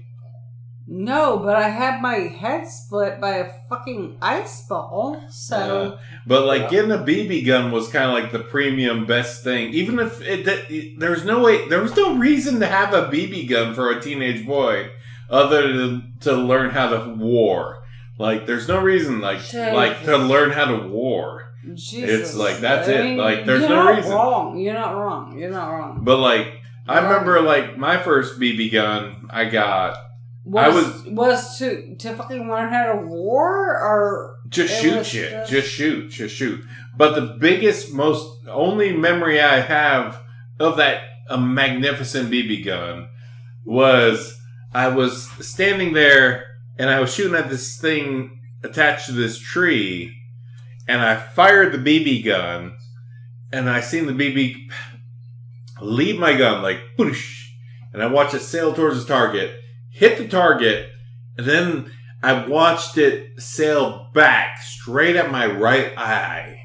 No, but I had my head split by a fucking ice ball. So But like Yeah. getting a BB gun was kind of like the premium best thing. Even if it, it, there's no way, there was no reason to have a BB gun for a teenage boy other than to learn how to war. Like there's no reason like Jesus. like to learn how to war. Jesus, It's like, that's it. Like, there's you're no not reason. Wrong. You're not wrong. You're not wrong. But like I Right. remember like my first BB gun I got Was, I was- was to to fucking learn how to war or just shoot shit, just- just shoot, just shoot. But the biggest, most only memory I have of that a magnificent BB gun was I was standing there and I was shooting at this thing attached to this tree, and I fired the BB gun, and I seen the BB leave my gun like boosh, and I watched it sail towards the target, hit the target, and then I watched it sail back straight at my right eye.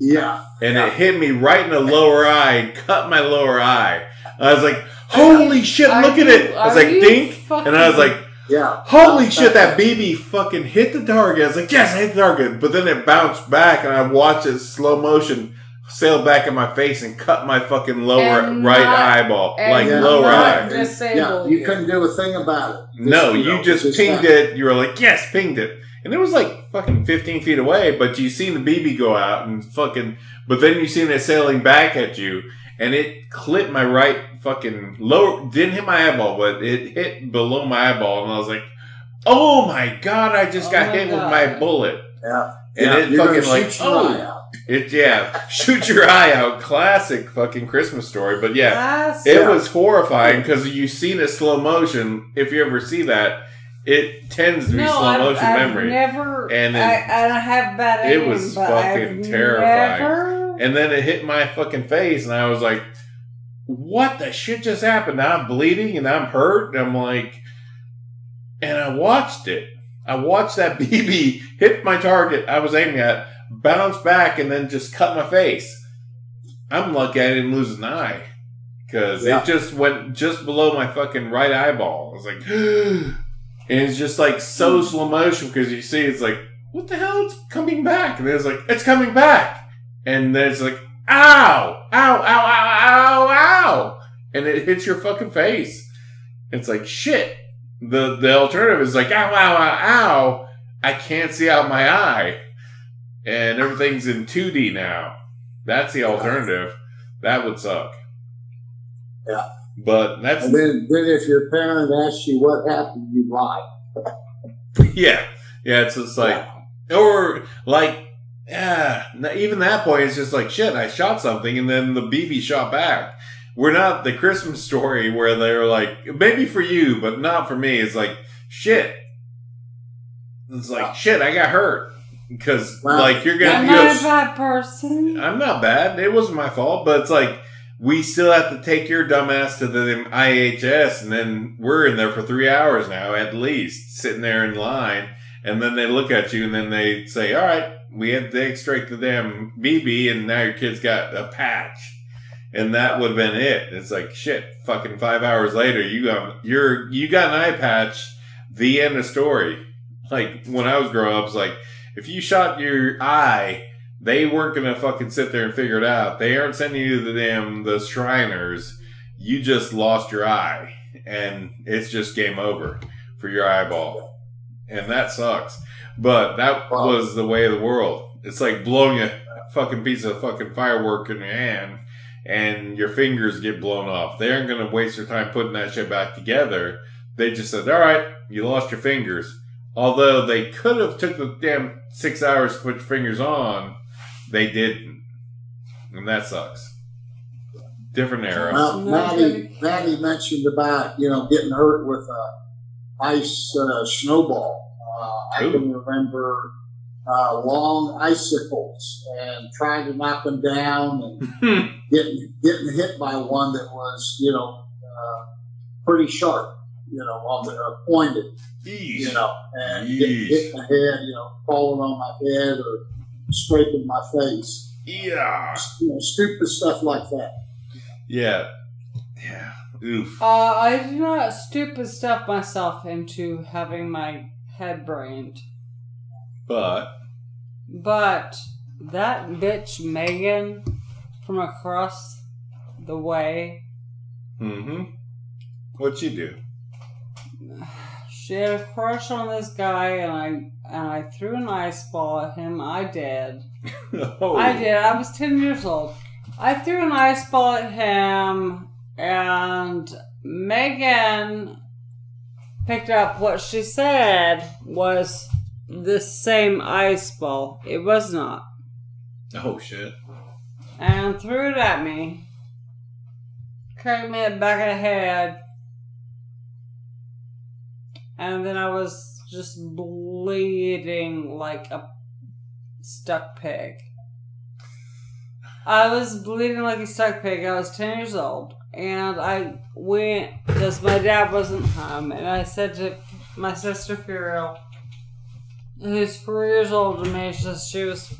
Yeah. And Yeah. it hit me right in the lower eye and cut my lower eye. I was like, holy shit, look at it. I was like, dink. And I was like, Yeah. holy shit, that BB fucking hit the target. I was like, yes, I hit the target. But then it bounced back and I watched it slow motion sail back in my face and cut my fucking lower And right not- eyeball. Like Yeah. lower eye. And- yeah, you you. couldn't do a thing about it. No, Just, you know, just pinged that. it. You were like, yes, pinged it. And it was like fucking 15 feet away, but you seen the BB go out and fucking, but then you seen it sailing back at you and it clipped my right fucking lower, didn't hit my eyeball, but it hit below my eyeball. And I was like, oh my God, I just Oh got my hit with my bullet. Yeah. And yeah, it you're fucking gonna like, shoot your eye oh, out. it, yeah, shoot your eye out. Classic fucking Christmas story. But yeah, That's- it was horrifying because you seen it slow motion. If you ever see that, it tends to be no, slow I've, motion I've memory. never. And And then- I, I have bad It aim, was but fucking I've terrifying. Never, and then it hit my fucking face, and I was like, "What the shit just happened?" Now I'm bleeding and I'm hurt. And I'm like, and I watched it. I watched that BB hit my target I was aiming at, bounce back, and then just cut my face. I'm lucky I didn't lose an eye because Yeah. it just went just below my fucking right eyeball. I was like, and it's just like so hmm. slow motion because you see it's like, what the hell? It's coming back, and it's like, it's coming back, and then it's like, ow, ow, ow, ow, ow, ow, and it hits your fucking face. It's like shit. The the alternative is like, ow, ow, ow, ow. I can't see out my eye, and everything's in 2D now. That's the alternative. That would suck. Yeah. But that's And then, then if your parent asks you what happened, you lie. yeah, yeah. It's just like, or like, yeah. Even that point, it's just like shit. I shot something, and then the BB shot back. We're not the Christmas story where they're like, maybe for you, but not for me. It's like shit. It's like shit. I got hurt because Wow. like you're gonna. not you a bad person. I'm not bad. It wasn't my fault, but it's like we still have to take your dumbass to the IHS, and then we're in there for three hours now at least, sitting there in line, and then they look at you, and then they say, "All right, we had to extract the damn BB, and now your kid's got a patch." And that would have been it. It's like shit. Fucking five hours later, you got you're you got an eye patch. The end of story. Like when I was growing up, it's like if you shot your eye they weren't gonna fucking sit there and figure it out. They aren't sending you to the damn the Shriners. You just lost your eye, and it's just game over for your eyeball, and that sucks. But that was the way of the world. It's like blowing a fucking piece of fucking firework in your hand, and your fingers get blown off. They aren't gonna waste their time putting that shit back together. They just said, "All right, you lost your fingers." Although they could have took the damn six hours to put your fingers on, they didn't. and that sucks. Different era. Well, No, Maddie. Maddie mentioned about you know getting hurt with a ice uh, snowball. Uh, I can remember uh, long icicles and trying to knock them down and. getting getting hit by one that was you know uh, pretty sharp, you know, on the uh, pointed, you know, and getting hit in the head, you know, falling on my head or scraping my face, Yeah. you know, stupid stuff like that. Yeah. Yeah. Oof. Uh, I do not stupid stuff myself into having my head brained. But But that bitch Megan from across the way, mm-hmm. What'd you do? she had a crush on this guy, and I and I threw an ice ball at him. I did. oh. I did. I was ten years old. I threw an ice ball at him, and Megan picked up what she said was the same ice ball. It was not. Oh shit. And threw it at me. Cracked me in the back of the head. And then I was just bleeding like a stuck pig. I was bleeding like a stuck pig. I was 10 years old. And I went, because my dad wasn't home. And I said to my sister Furiel, who's four years older than me, she she was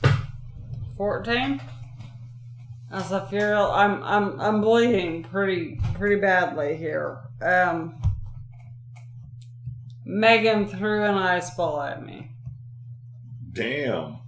14. I was like, Furiel, I'm I'm I'm bleeding pretty pretty badly here. Um Megan threw an ice ball at me. Damn.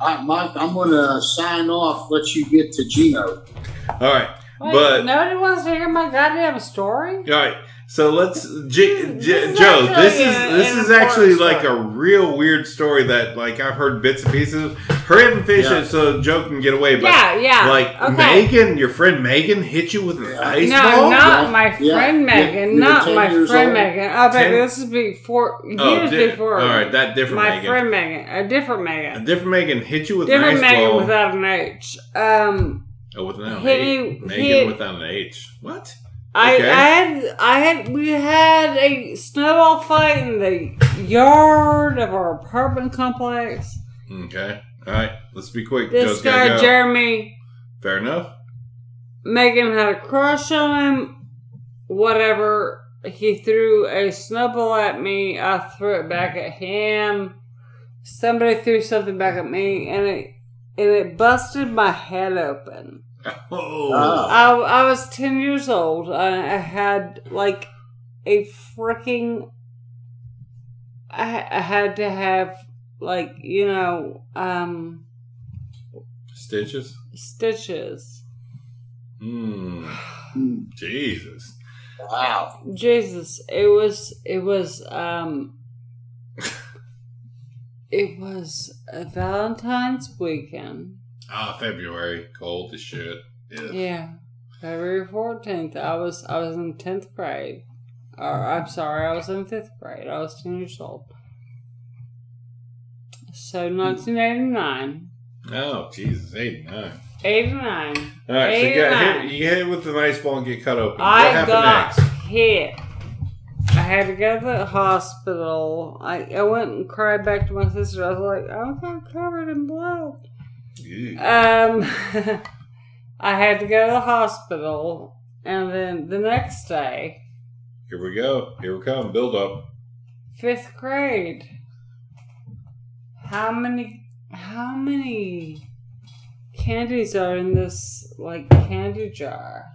All right, Mike, I'm going to sign off, let you get to Gino. All right. Wait, But- nobody wants to hear my goddamn story? All right. So let's, J- J- is Joe. This is an- this is actually important like a real weird story that like I've heard bits and pieces. Hurry up and finish Yeah. it so Joe can get away. But Yeah, yeah. like okay. Megan, your friend Megan hit you with an ice no, ball. not Yeah, my friend yeah, Megan. you Not my friend old. Megan. Oh, baby, Ten- this is before Oh, years di- before. all right, that different my Megan. friend Megan, a different Megan. A different Megan hit you with different an ice Megan ball. without an H. Um, oh, with an H. me- Megan hit- without an H. What? I, Okay. I had, I had, we had a snowball fight in the yard of our apartment complex. Okay. All right. Let's be quick. This Joe's guy, go. Jeremy, Fair enough. Megan had a crush on him. Whatever. He threw a snowball at me. I threw it back at him. Somebody threw something back at me, and it and it busted my head open. Oh. I, I was 10 years old. I, I had like a freaking. I, I had to have like, you know, um, Stitches. stitches. Hmm. Hmm, Jesus. Wow. Jesus, it was, it was, um, it was a Valentine's weekend. Ah, February. Cold as shit. Yeah. Yeah. February 14th. I was, I was in 10th grade. Or, I'm sorry, I was in 5th grade. I was 10 years old. So, 1989. Oh, Jesus. 89. 89. All right. So you got hit, you hit with the ice ball and get cut open. I got next? hit. I had to go to the hospital. I, I went and cried back to my sister. I was like, I got covered in blood. Ew. Um, I had to go to the hospital. And then the next day, Here we go. Here we come. Build up. fifth grade. How many, how many candies are in this, like, candy jar?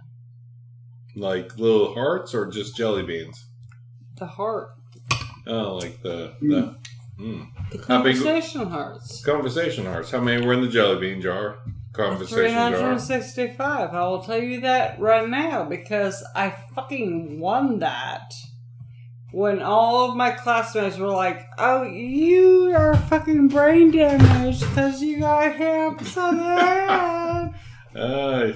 Like little hearts or just jelly beans? The heart. Oh, like the the mm. The How big- conversation hearts. conversation hearts. How many were in the jelly bean jar? Conversation jar. 365. I will tell you that right now because I fucking won that. When all of my classmates were like, oh, you are fucking brain damaged because you got hit upside the head. Uh,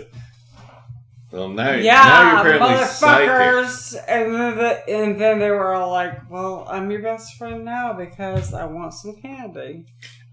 Well, now, now you're Yeah, apparently psychic. motherfuckers. And then, the, and then they were all like, well, I'm your best friend now because I want some candy.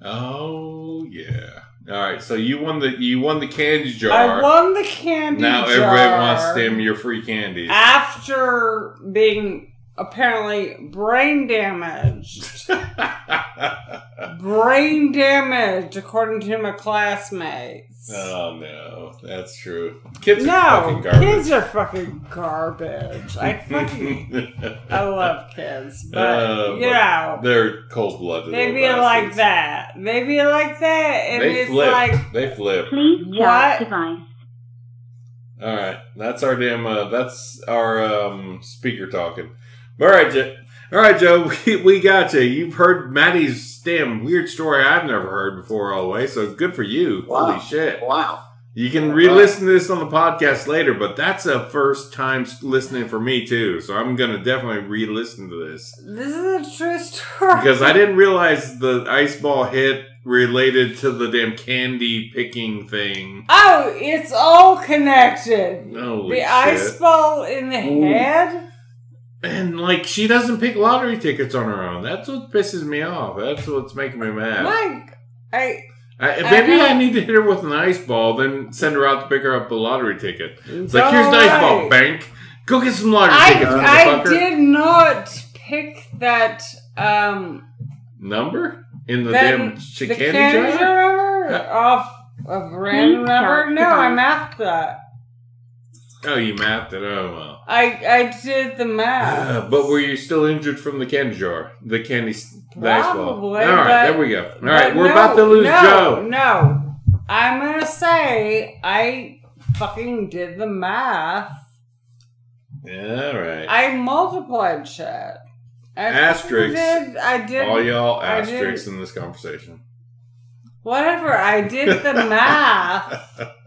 Oh yeah. All right. So you won the you won the candy jar. I won the candy now jar everybody wants them your free candies. after being apparently brain damaged. brain damage, according to my classmates. oh no, that's true. Kids are no, fucking garbage. kids are fucking garbage. I fucking I love kids, but Uh, you but know They're cold blooded. they be like that. They be like that, and They it's flip. like they flip. Please What? charge device. All right, that's our damn. Uh, that's our um, speaker talking. All right, Joe. All right, Joe. We, we got you. You've heard Maddie's damn weird story I've never heard before all the way. So good for you. Wow. Holy shit! Wow. You can re-listen to this on the podcast later, but that's a first time listening for me too. So I'm gonna definitely re-listen to this this is a true story. because I didn't realize the ice ball hit related to the damn candy picking thing. oh, it's all connected. Holy the shit. ice ball in the Ooh. head. And like she doesn't pick lottery tickets on her own. That's what pisses me off. That's what's making me mad. Like I. I, maybe I. I need to hit her with an ice ball, then send her out to pick her up a lottery ticket. It's like here's an ice ball, bank. Go get some lottery I, tickets, I motherfucker. did not pick that um Number in the that damn the candy, candy jar. off of random Please number. No, I device. mathed that. Oh, you mapped it. Oh well. I I did the math. Uh, but were you still injured from the candy jar, the candy, s- ice ball? All Probably, right, but- there we go. All right, But we're no, about to lose no, Joe. No, I'm gonna say I fucking did the math. Yeah, all right. I multiplied shit. I fucking Asterisks. Did, I did. All y'all I asterisks in this conversation. Whatever. I did the math.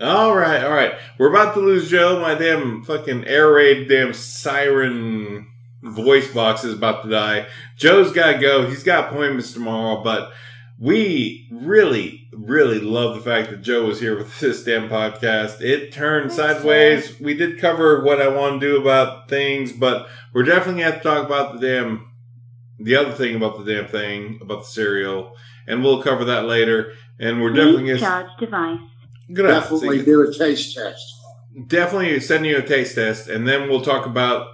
All right, all right. We're about to lose Joe. My damn fucking air raid, damn siren voice box is about to die. Joe's got to go. He's got appointments tomorrow, but we really, really love the fact that Joe was here with this damn podcast. It turned Thanks, sideways. We did cover what I want to do about things, but we're definitely going to have to talk about the damn, the other thing about the damn thing, about the cereal, and we'll cover that later. And we're definitely going to. charge device. Good night. Definitely do a taste test. Definitely send you a taste test, and then we'll talk about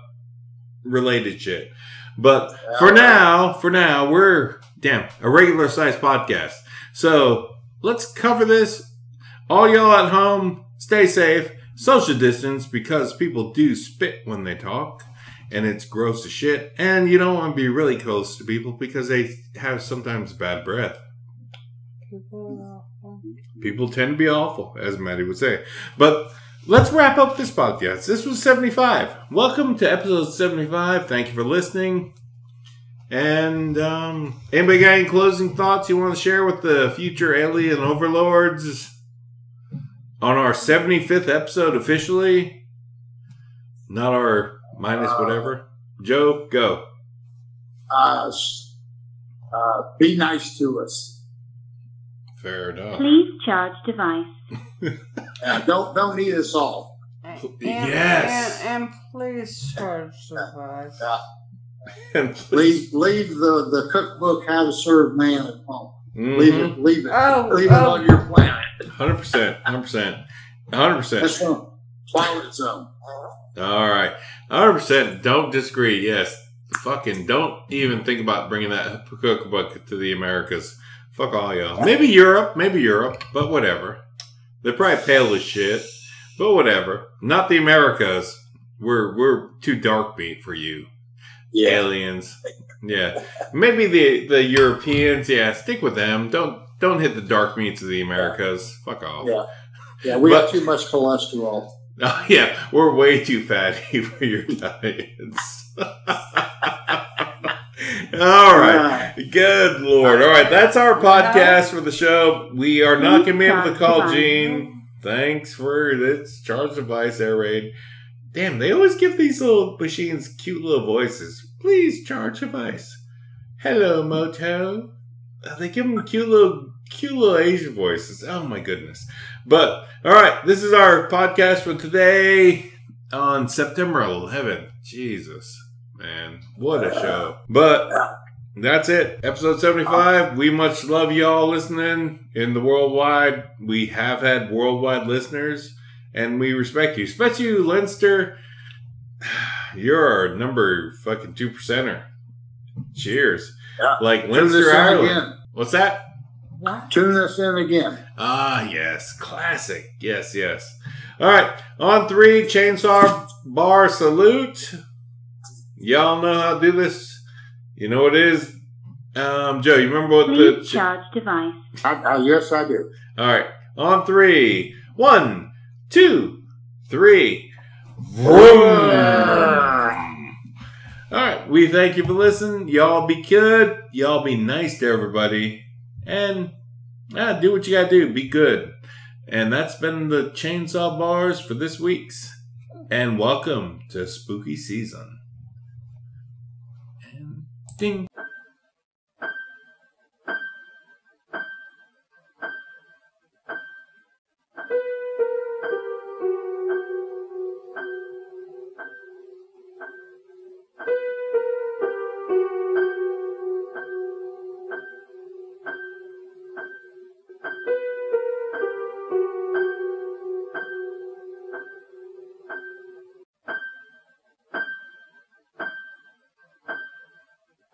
related shit. But for All right. now, for now, we're damn a regular size podcast. So let's cover this. All y'all at home, stay safe, social distance because people do spit when they talk, and it's gross as shit. And you don't want to be really close to people because they have sometimes bad breath. Mm-hmm. People tend to be awful, as Maddie would say. But let's wrap up this podcast. This was 75. Welcome to episode 75. Thank you for listening. And um, anybody got any closing thoughts you want to share with the future alien overlords on our 75th episode officially? Not our minus whatever. Joe, go. Uh, uh, be nice to us. Fair enough. Please charge device. Uh, don't don't eat us all. And, Yes. And, and please charge device. Uh, And please- leave leave the, the cookbook how to serve man at home. Mhm. Leave it leave it Oh, leave it oh. on your planet. Hundred percent, hundred percent, hundred percent. That's from Twilight Zone. All right, hundred percent. Don't disagree. Yes, fucking don't even think about bringing that cookbook to the Americas. Fuck all y'all. Maybe Europe, maybe Europe, but whatever. They're probably pale as shit, but whatever. Not the Americas. We're we're too dark beat for you yeah. aliens. Yeah, maybe the the Europeans. Yeah, stick with them. Don't don't hit the dark meats of the Americas. Fuck off. Yeah. Yeah, we But- have too much cholesterol. Oh, yeah, we're way too fatty for your diets. All right. Good Lord. All right. That's our podcast for the show. We are not going to be able to call Gene. Thanks for this charge device air raid. Damn, they always give these little machines cute little voices. Please charge device. Hello, Moto. Uh, They give them cute little, cute little Asian voices. Oh my goodness. But all right, this is our podcast for today on September 11th. Jesus, man, what a show! But that's it, episode 75. We much love y'all listening in the worldwide. We have had worldwide listeners, and we respect you, especially you, Leinster. You're our number fucking two percenter. Cheers. Yeah. Like Tune us Leinster, in Ireland. again. What's that? What? Tune us in again. Ah, yes. Classic. Yes, yes. All right. On three, chainsaw bar salute. Y'all know how to do this. You know what it is. Um, Joe, you remember what the. Please charge device. I, I, yes, I do. All right. On three. One, two, three. Vroom. All right. We thank you for listening. Y'all be good. Y'all be nice to everybody. And ah, do what you got to do. Be good. And that's been the Chainsaw Bars for this week's. And welcome to spooky season. Ding.